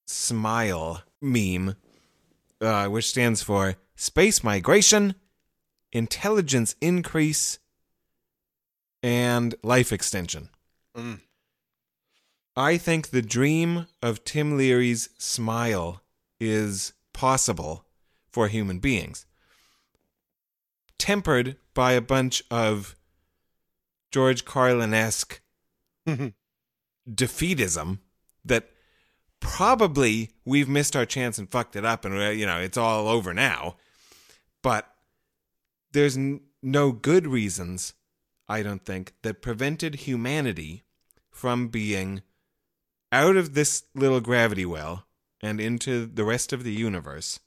smile meme, uh, which stands for space migration, intelligence increase, and life extension. Mm. I think the dream of Tim Leary's smile is possible for human beings. Tempered by a bunch of George Carlin esque defeatism that probably we've missed our chance and fucked it up and you know it's all over now but there's n- no good reasons i don't think that prevented humanity from being out of this little gravity well and into the rest of the universe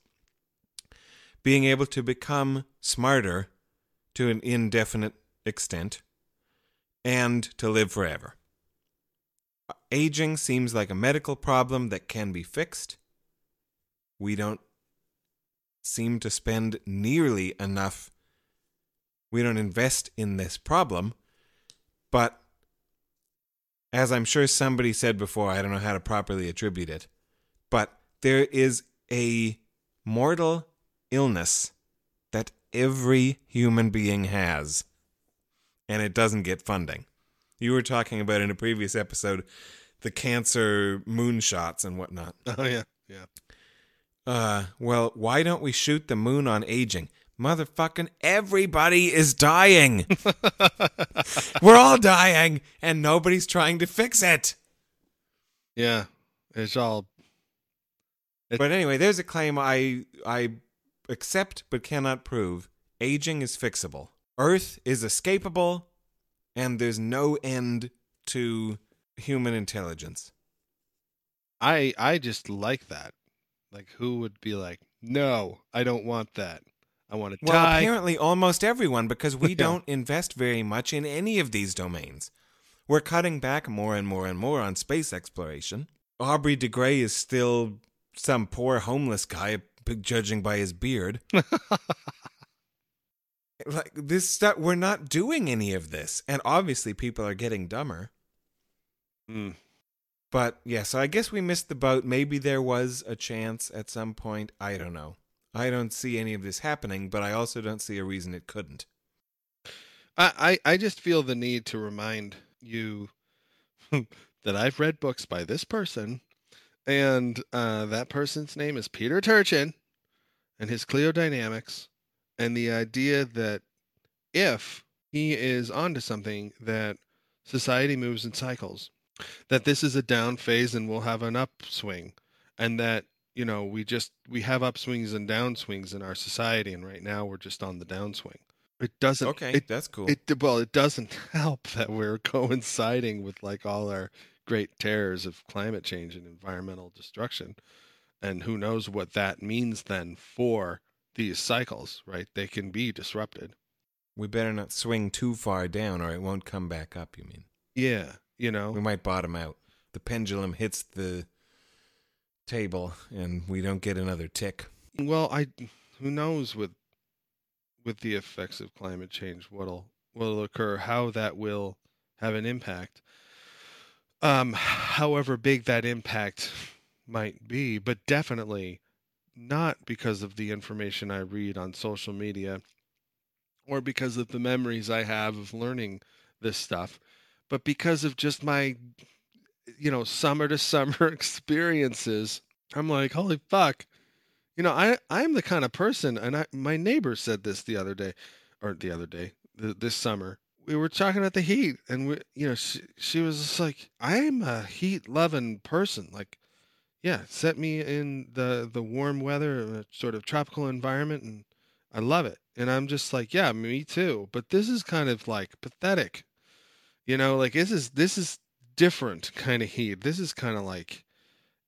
being able to become smarter to an indefinite extent and to live forever aging seems like a medical problem that can be fixed. We don't seem to spend nearly enough. We don't invest in this problem. But as I'm sure somebody said before, I don't know how to properly attribute it, but there is a mortal illness that every human being has, and it doesn't get funding. You were talking about in a previous episode the cancer moonshots and whatnot. (laughs) Oh yeah, yeah. Uh, well, why don't we shoot the moon on aging? Motherfucking everybody is dying. (laughs) We're all dying, and nobody's trying to fix it. Yeah, it's all. It- But anyway, there's a claim I I accept but cannot prove. Aging is fixable. Earth is escapable, and there's no end to human intelligence. I I just like that. Like, who would be like, no, I don't want that. I want to Well, die. apparently almost everyone, because we (laughs) Yeah. don't invest very much in any of these domains. We're cutting back more and more and more on space exploration. Aubrey de Grey is still some poor homeless guy, judging by his beard. (laughs) like this stuff, we're not doing any of this, and obviously people are getting dumber. Mm. But yeah, so I guess we missed the boat. Maybe there was a chance at some point. I don't know. I don't see any of this happening, but I also don't see a reason it couldn't. I, I I just feel the need to remind you (laughs) that I've read books by this person, and uh, that person's name is Peter Turchin, and his Cliodynamics, and the idea that if he is onto something, that society moves in cycles, that this is a down phase and we'll have an upswing, and that you know we just we have upswings and downswings in our society, and right now we're just on the downswing. It doesn't. Okay, It that's cool. it well, it doesn't (laughs) help that we're coinciding with like all our great terrors of climate change and environmental destruction, and who knows what that means then for these cycles, right? They can be disrupted. we better not swing too far down, or it won't come back up. You mean? Yeah, you We might bottom out. The pendulum hits the table, and we don't get another tick. Well, I who knows with with the effects of climate change what'll what'll occur, how that will have an impact. Um, however big that impact might be, but definitely not because of the information I read on social media or because of the memories I have of learning this stuff, but because of just my you know, summer to (laughs) summer experiences. I'm like, holy fuck, You know, I I'm the kind of person, and I my neighbor said this the other day, or the other day, th- this summer. We were talking about the heat, and we, you know, she she was just like, I'm a heat loving person. Like, yeah, set me in the the warm weather, sort of tropical environment, and I love it. And I'm just like, yeah, me too. But this is kind of like pathetic. You know, like this is this is different kind of heat. This is kind of like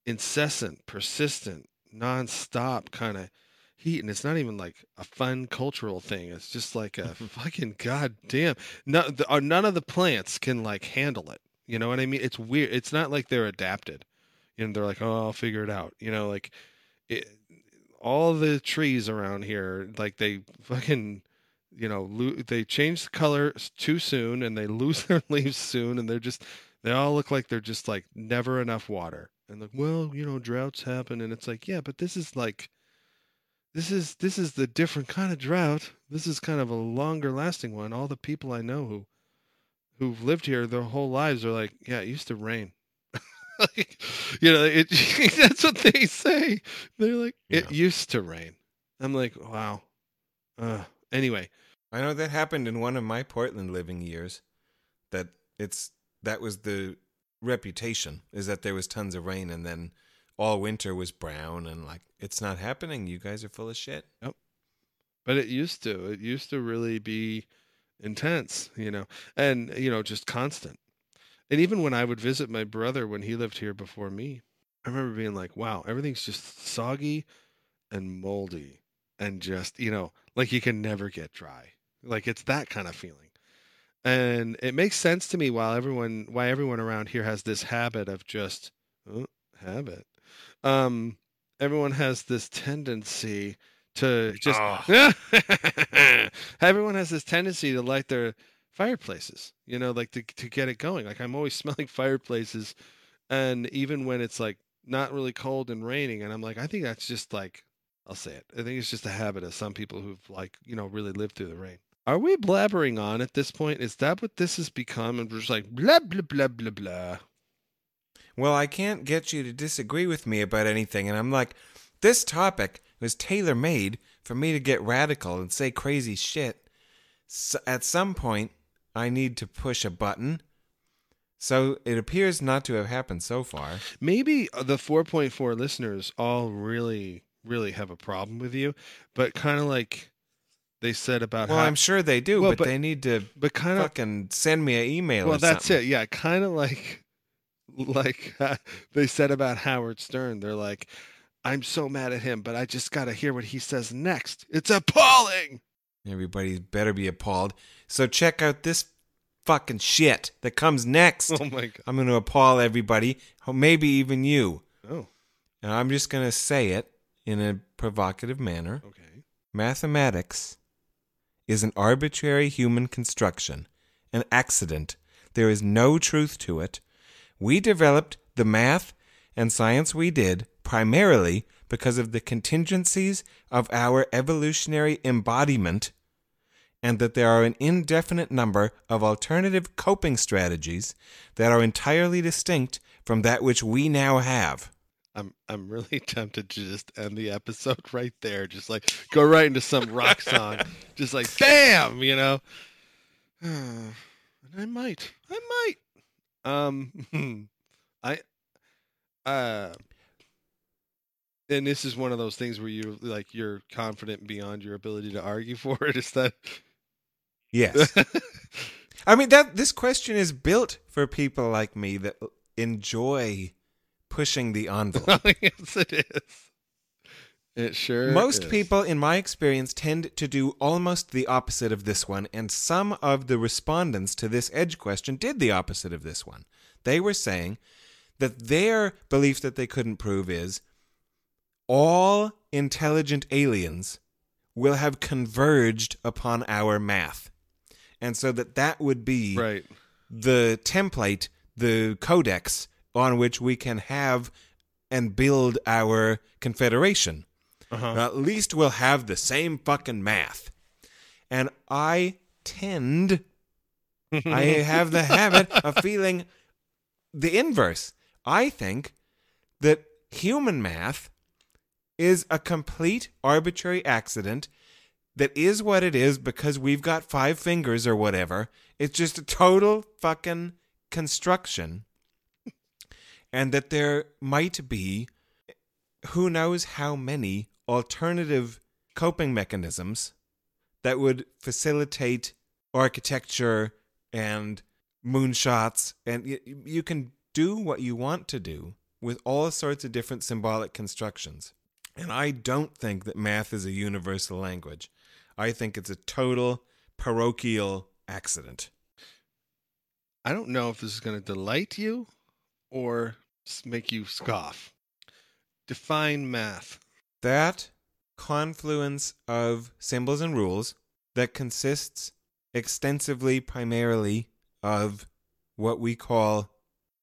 incessant, persistent, nonstop kind of heat, and it's not even like a fun cultural thing. It's just like a (laughs) fucking goddamn. No, the, uh, none of the plants can like handle it. You know what I mean? It's weird. It's not like they're adapted. You know, they're like, oh, I'll figure it out. You know, like it, all the trees around here, like they fucking you know, lo- they change the color too soon and they (laughs) lose their leaves soon and they're just they all look like they're just like never enough water. And like, well, you know, droughts happen and it's like, yeah, but this is like this is this is the different kind of drought. This is kind of a longer lasting one. All the people I know who who've lived here their whole lives are like, yeah, it used to rain. (laughs) like, you know, it, (laughs) that's what they say. They're like, it used to rain. I'm like, wow. Uh, anyway, I know that happened in one of my Portland living years. That it's that was the reputation is that there was tons of rain and then all winter was brown and like it's not happening. You guys are full of shit. but it used to. It used to really be intense, you know, and you know, just constant. And even when I would visit my brother when he lived here before me, I remember being like, "Wow, everything's just soggy and moldy, and just you know, like you can never get dry. Like it's that kind of feeling." And it makes sense to me why everyone why everyone around here has this habit of just oh, habit. Um, everyone has this tendency to just (laughs) everyone has this tendency to light their fireplaces you know like to, to get it going like i'm always (laughs) smelling fireplaces and even when it's like not really cold and raining and i'm like i think that's just like i'll say it i think it's just a habit of some people who've like you know really lived through the rain are we blabbering on at this point is that what this has become and we're just like blah blah blah blah blah Well, I can't get you to disagree with me about anything, and I'm like, this topic was tailor made for me to get radical and say crazy shit. So at some point, I need to push a button. So it appears not to have happened so far. maybe uh, the 4.4 listeners all really really have a problem with you but kind of like they said about Well, how I'm sure they do, Well, but, but- they need to but kind of fucking send me an email. well that's something. it yeah kind of like (laughs) like uh, they said about howard stern they're like i'm so mad at him but i just gotta hear what he says next it's appalling Everybody better be appalled. So check out this fucking shit that comes next. oh my god I'm going to appall everybody, maybe even you. oh And I'm just going to say it in a provocative manner. okay Mathematics is an arbitrary human construction, an accident. There is no truth to it. We developed the math and science we did primarily because of the contingencies of our evolutionary embodiment, and that there are an indefinite number of alternative coping strategies that are entirely distinct from that which we now have. I'm I'm really (laughs) tempted to just end the episode (laughs) right there, just like go right into some rock song, just like bam, you know. (sighs) and I might, I might. Um, (laughs) I, uh, and this is one of those things where you like you're confident beyond your ability to argue for it. Is that? Yes. I mean that this question is built for people like me that enjoy pushing the envelope. (laughs) yes, it is. It sure. Most is. people in my experience tend to do almost the opposite of this one and some of the respondents to this edge question did the opposite of this one. They were saying that their belief that they couldn't prove is all intelligent aliens will have converged upon our math. And so that that would be right. the template, the codex on which we can have and build our confederation. Uh-huh. At least we'll have the same fucking math. And I tend, I (laughs) have the habit of feeling the inverse. I think that human math is a complete arbitrary accident that is what it is because we've got five fingers or whatever. It's just a total fucking construction. And that there might be who knows how many alternative coping mechanisms that would facilitate architecture and moonshots and you, you can do what you want to do with all sorts of different symbolic constructions. And i don't think that math is a universal language. I think it's a total parochial accident. I don't know if this is going to delight you or make you scoff. Define math. that confluence of symbols and rules that consists extensively primarily of what we call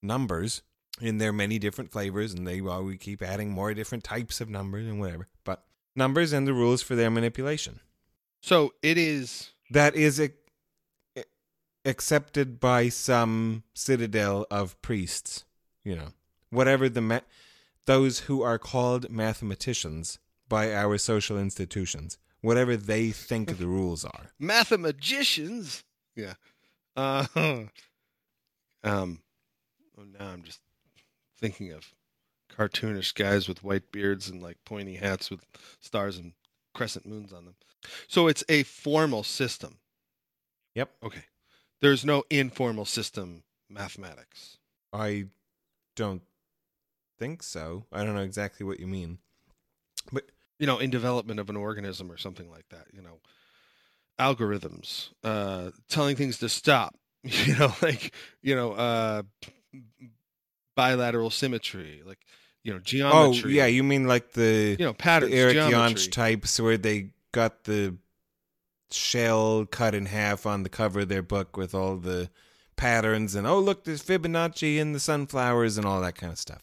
numbers in their many different flavors and they well we keep adding more different types of numbers and whatever but numbers and the rules for their manipulation So it is that is ac- accepted by some citadel of priests you know whatever the ma- those who are called mathematicians by our social institutions whatever they think the (laughs) rules are mathematicians. Yeah. Uh, (laughs) um. Oh, now I'm just thinking of cartoonish guys with white beards and like pointy hats with stars and crescent moons on them. So it's a formal system. Yep. Okay. There's no informal system mathematics. i don't think so i don't know exactly what you mean But you know, in development of an organism or something like that, you know, algorithms, uh, telling things to stop, (laughs) you know, like, you know, uh, bilateral symmetry, like, you know, geometry. oh yeah you mean like the you know, the patterns, Eric geometry. Yonch types where they got the shell cut in half on the cover of their book with all the patterns and oh look there's Fibonacci in the sunflowers and all that kind of stuff.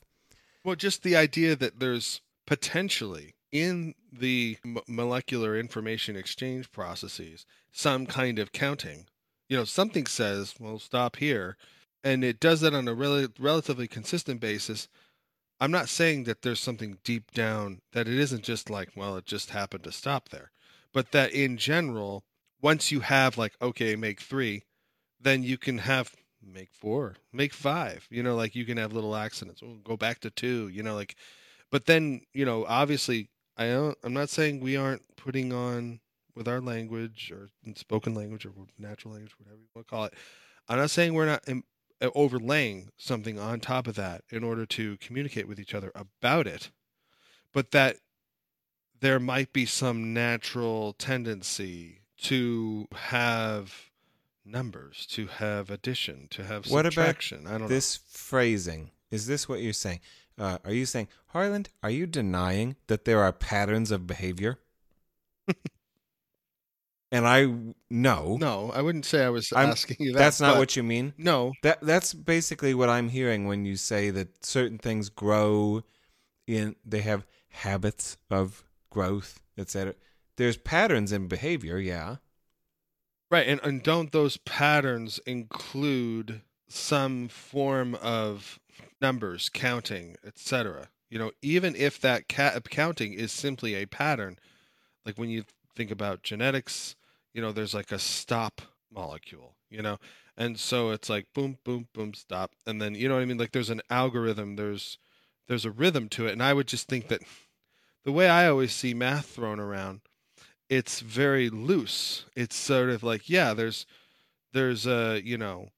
Well, just the idea that there's potentially in the m- molecular information exchange processes some kind of counting. You know, something says, well, stop here. And it does that on a rel- relatively consistent basis. I'm not saying that there's something deep down that it isn't just like, well, it just happened to stop there. But that in general, once you have like, okay, make three, then you can have make four, make five. You know, like you can have little accidents. We'll go back to two. You know, like, but then you know, obviously, I don't. I'm not saying we aren't putting on with our language or in spoken language or natural language, whatever you want to call it. I'm not saying we're not um, uh, overlaying something on top of that in order to communicate with each other about it, but that there might be some natural tendency to have numbers, to have addition, to have What about subtraction. I don't know. This phrasing is this what you're saying? Uh, are you saying Harland? Are you denying that there are patterns of behavior? (laughs) and I no. No, I wouldn't say I was I'm- asking you that. that's not what you mean. No, That that's basically what I'm hearing when you say that certain things grow in they have habits of growth, etc. There's patterns in behavior, yeah. Right, and, and don't those patterns include some form of numbers, counting, etc.? You know, even if that ca- uh, counting is simply a pattern, like when you think about genetics, you know, there's like a stop molecule, you know, and so it's like boom, boom, boom, stop, and then you know what I mean? Like there's an algorithm, there's there's a rhythm to it, and I would just think that the way I always see math thrown around it's very loose. It's sort of like yeah, there's there's a you know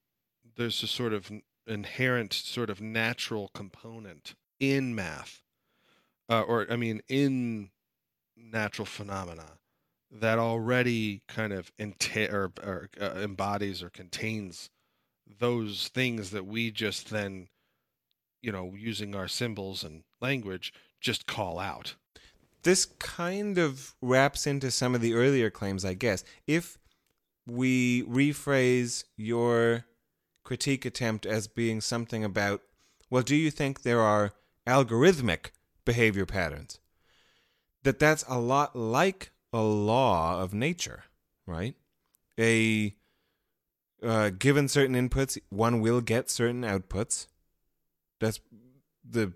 there's a sort of inherent sort of natural component in math, uh, or I mean in natural phenomena that already kind of enta- or, or uh, embodies or contains those things that we just then you know using our symbols and language just call out. This kind of wraps into some of the earlier claims, I guess. If we rephrase your critique attempt as being something about, well, do you think there are algorithmic behavior patterns? That that's a lot like a law of nature, right? A uh, given certain inputs, one will get certain outputs. That's the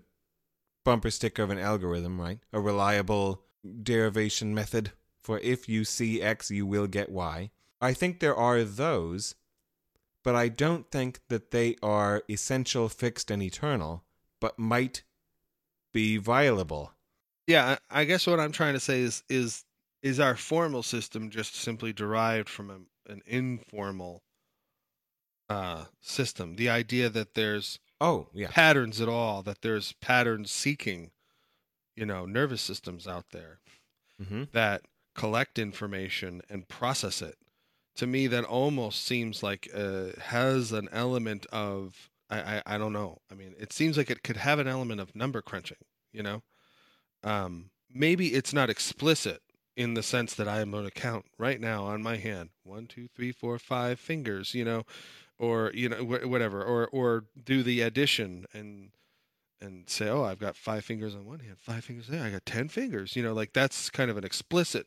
bumper sticker of an algorithm, right? A reliable derivation method for if you see X, you will get Y. I think there are those, but I don't think that they are essential, fixed, and eternal, but might be violable. Yeah, I guess what I'm trying to say is is is our formal system just simply derived from a, an informal uh, system? The idea that there's Oh, yeah. patterns at all, that there's pattern seeking, you know, nervous systems out there hmm that collect information and process it. To me, that almost seems like uh, has an element of I, I I don't know. I mean, it seems like it could have an element of number crunching. You know, um, maybe it's not explicit in the sense that I am going to count right now on my hand one, two, three, four, five fingers. You know, or you know wh- whatever, or or do the addition and and say, oh, I've got five fingers on one hand, five fingers there. I got ten fingers. You know, like that's kind of an explicit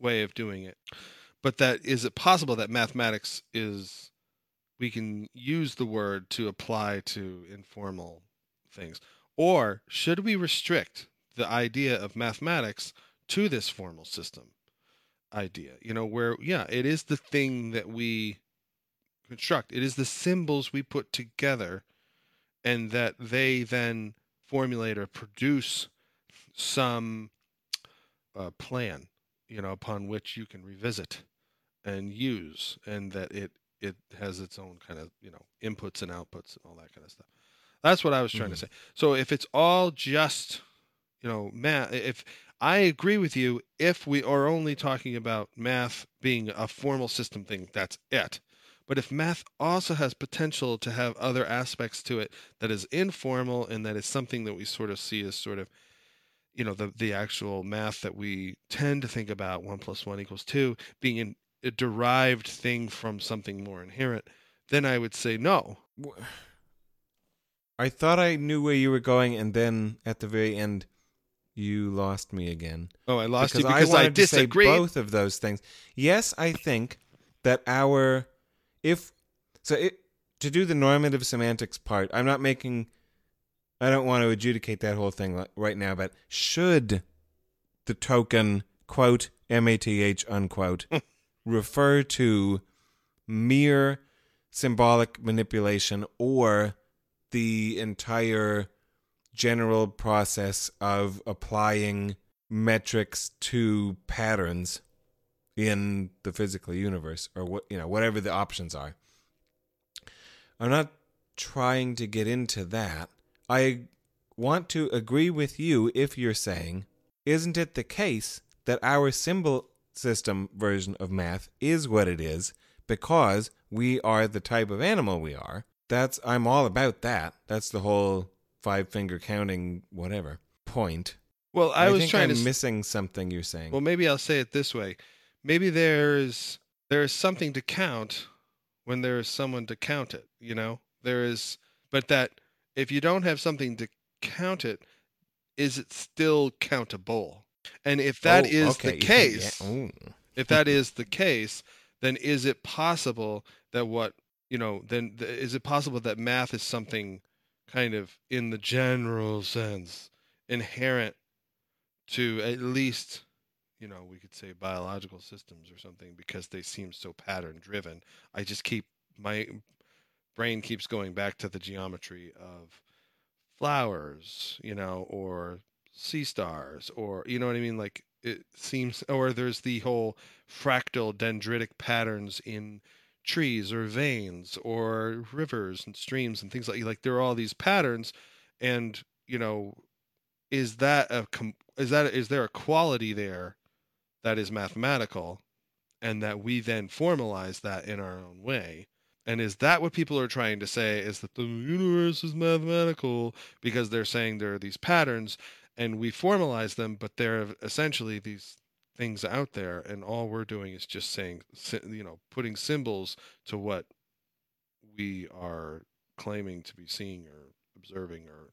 way of doing it. But that is it possible that mathematics is we can use the word to apply to informal things, or should we restrict the idea of mathematics to this formal system idea? You know, where yeah, it is the thing that we construct. It is the symbols we put together and that they then formulate or produce some uh, plan, you know, upon which you can revisit and use, and that it it has its own kind of you know inputs and outputs and all that kind of stuff. That's what I was trying Mhm. to say. So if it's all just you know math, if I agree with you, if we are only talking about math being a formal system thing, that's it. But if math also has potential to have other aspects to it that is informal and that is something that we sort of see as sort of, you know, the the actual math that we tend to think about one plus one equals two being in, a derived thing from something more inherent, then I would say no. I thought I knew where you were going, and then at the very end, you lost me again. Oh, I lost because you because I, wanted to say disagree. both of those things. Yes, I think that our if so it to do the normative semantics part, I'm not making. I don't want to adjudicate that whole thing right now, but should the token quote math unquote (laughs) refer to mere symbolic manipulation or the entire general process of applying metrics to patterns in the physical universe or what you know whatever the options are. I'm not trying to get into that. I want to agree with you if you're saying isn't it the case that our symbol system version of math is what it is because we are the type of animal we are? That's i'm all about that. That's the whole five finger counting whatever point. Well, I, was think trying I'm to missing something you're saying. Well, maybe I'll say it this way. Maybe there's there is something to count when there is someone to count it, you know? There is but that if you don't have something to count it, is it still countable? And if that Oh, is okay, the case, ooh. if that is the case, then is it possible that what, you know, then th- is it possible that math is something kind of in the general sense inherent to at least you know we could say biological systems or something because they seem so pattern driven. I just keep my brain keeps going back to the geometry of flowers you know or sea stars or you know what i mean? Like it seems or there's the whole fractal dendritic patterns in trees or veins or rivers and streams and things like like there are all these patterns. And you know is that a is that is there a quality there that is mathematical and that we then formalize that in our own way and is that what people are trying to say is that the universe is mathematical because they're saying there are these patterns and we formalize them but they're essentially these things out there and all we're doing is just saying you know putting symbols to what we are claiming to be seeing or observing or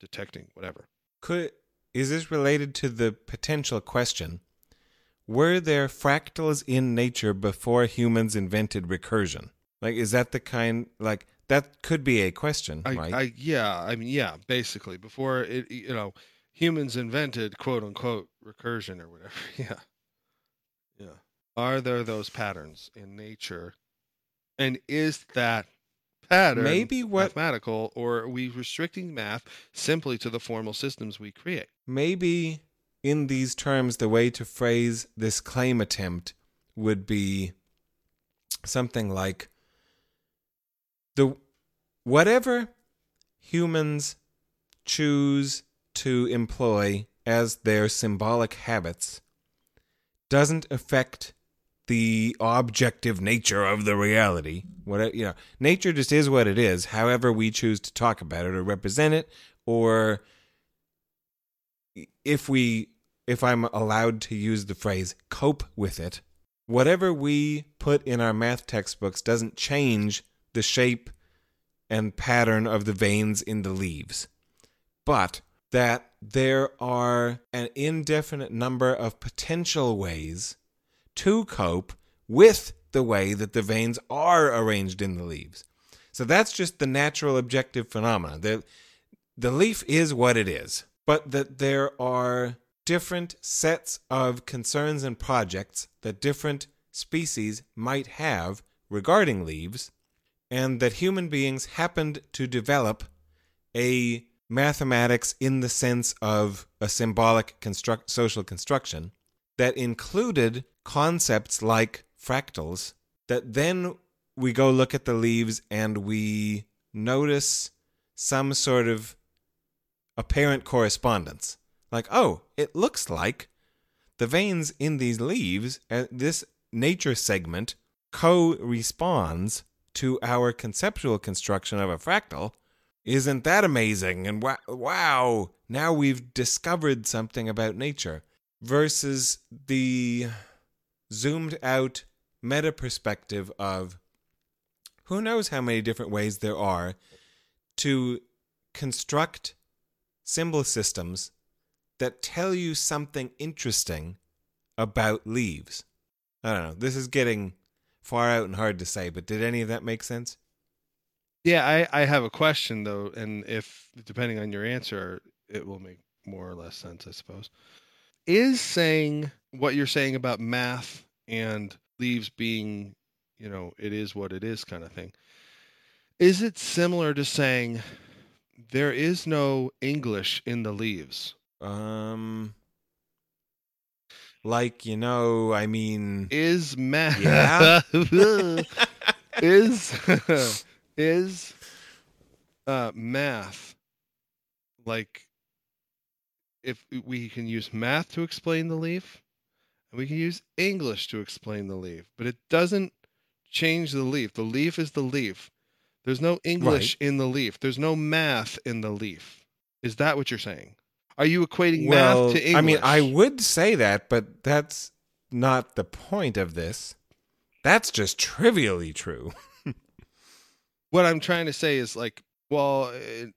detecting whatever Could is this related to the potential question? Were there fractals in nature before humans invented recursion? Like, is that the kind like that could be a question, I, right? I yeah, I mean yeah, basically before it you know humans invented quote unquote recursion or whatever. (laughs) Yeah. Yeah. Are there those patterns in nature? And is that pattern Maybe what- mathematical or are we restricting math simply to the formal systems we create? Maybe in these terms, the way to phrase this claim attempt would be something like the whatever humans choose to employ as their symbolic habits doesn't affect the objective nature of the reality. What you know, nature just is what it is. However, we choose to talk about it or represent it, or if we, if I'm allowed to use the phrase cope with it, whatever we put in our math textbooks doesn't change the shape and pattern of the veins in the leaves, but that there are an indefinite number of potential ways to cope with the way that the veins are arranged in the leaves. So that's just the natural objective phenomena. The, the leaf is what it is, but that there are different sets of concerns and projects that different species might have regarding leaves, and that human beings happened to develop a mathematics in the sense of a symbolic construct, social construction that included concepts like fractals that then we go look at the leaves and we notice some sort of apparent correspondence like oh it looks like the veins in these leaves uh, this nature segment co-responds to our conceptual construction of a fractal isn't that amazing? And wow, wow, now we've discovered something about nature versus the zoomed out meta perspective of who knows how many different ways there are to construct symbol systems that tell you something interesting about leaves. I don't know. This is getting far out and hard to say, but did any of that make sense? Yeah, I, I have a question though, and if depending on your answer, it will make more or less sense, I suppose. Is saying what you're saying about math and leaves being, you know, it is what it is kind of thing. Is it similar to saying there is no English in the leaves? Um, like you know, I mean, Is math Yeah. (laughs) is is uh math like if we can use math to explain the leaf and we can use english to explain the leaf but it doesn't change the leaf the leaf is the leaf there's no english in the leaf there's no math in the leaf is that what you're saying are you equating well, math to english I mean, I would say that, but that's not the point of this. That's just trivially true. (laughs) what I'm trying to say is like, well, it,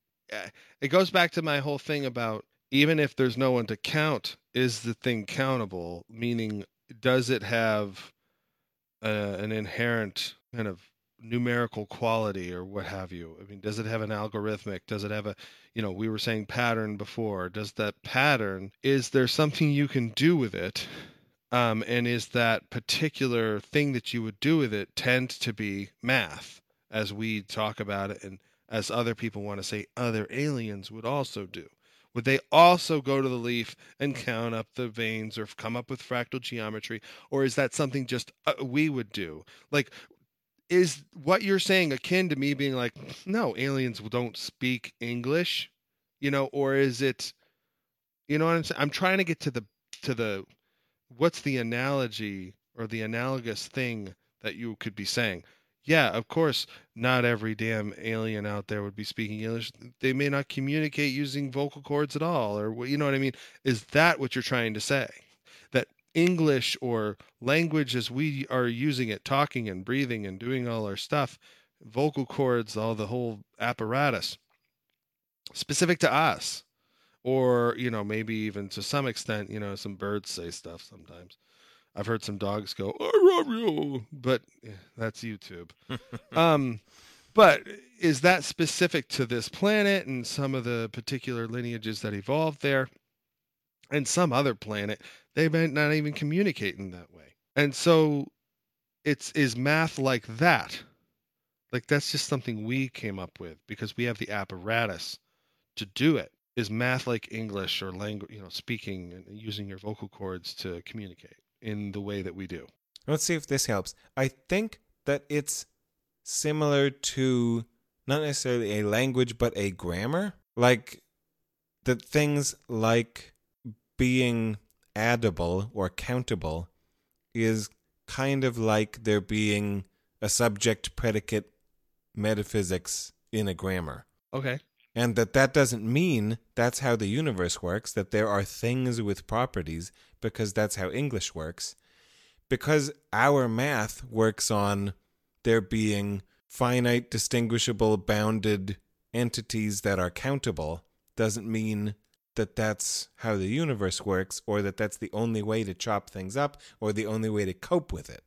it goes back to my whole thing about even if there's no one to count, is the thing countable? Meaning, does it have uh, an inherent kind of numerical quality or what have you? I mean, does it have an algorithmic? Does it have a, you know, we were saying pattern before. Does that pattern, is there something you can do with it? Um, and is that particular thing that you would do with it tend to be math? as we talk about it and as other people want to say other aliens would also do would they also go to the leaf and count up the veins or come up with fractal geometry or is that something just uh, we would do like is what you're saying akin to me being like no aliens don't speak english you know or is it you know what i'm saying i'm trying to get to the to the what's the analogy or the analogous thing that you could be saying yeah, of course, not every damn alien out there would be speaking English. They may not communicate using vocal cords at all, or you know what I mean? Is that what you're trying to say? English or language as we are using it, talking and breathing and doing all our stuff, vocal cords, all the whole apparatus, specific to us, or you know maybe even to some extent, you know, some birds say stuff sometimes. I've heard some dogs go, "I love you," but eh, that's YouTube. (laughs) um, But is that specific to this planet and some of the particular lineages that evolved there? And some other planet, they might not even communicate in that way. And so it's is math like that. Like that's just something we came up with because we have the apparatus to do it. Is math like English or language, you know, speaking and using your vocal cords to communicate in the way that we do? Let's see if this helps. I think that it's similar to not necessarily a language, but a grammar. Like that things like being addable or countable is kind of like there being a subject predicate metaphysics in a grammar. Okay. And that that doesn't mean that's how the universe works, that there are things with properties, because that's how English works. Because our math works on there being finite, distinguishable, bounded entities that are countable, doesn't mean that that's how the universe works or that that's the only way to chop things up or the only way to cope with it.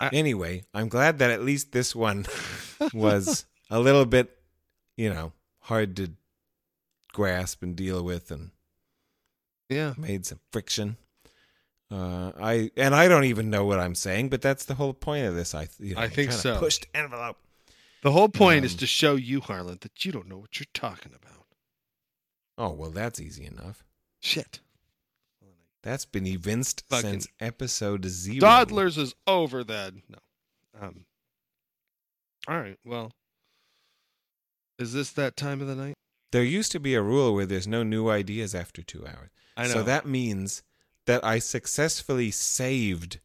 I- anyway, I'm glad that at least this one (laughs) was a little bit, you know, hard to grasp and deal with and Yeah. made some friction. Uh, I and I don't even know what I'm saying, but that's the whole point of this. I you know, I think so. Pushed envelope. The whole point is Um, to show you, Harland, that you don't know what you're talking about. Oh well, that's easy enough. Shit. That's been evinced Fucking- since episode zero. Dawdlers is over then. No. Um. All right. Well, is this that time of the night? There used to be a rule where there's no new ideas after two hours. I know. So that means that I successfully saved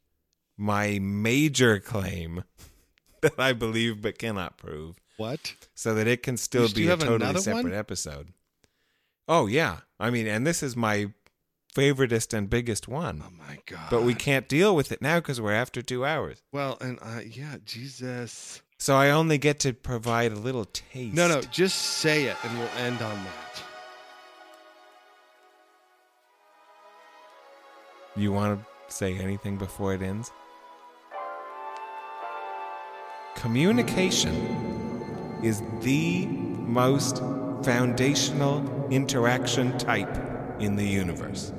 my major claim (laughs) that I believe but cannot prove, what? so that it can still You be a totally separate one? episode. Oh yeah, I mean, and this is my favoritist and biggest one. Oh my god. But we can't deal with it now because we're after two hours. Well, and uh, yeah, Jesus. So I only get to provide a little taste. No, no, just say it, and we'll end on that. You want to say anything before it ends? Communication is the most foundational interaction type in the universe.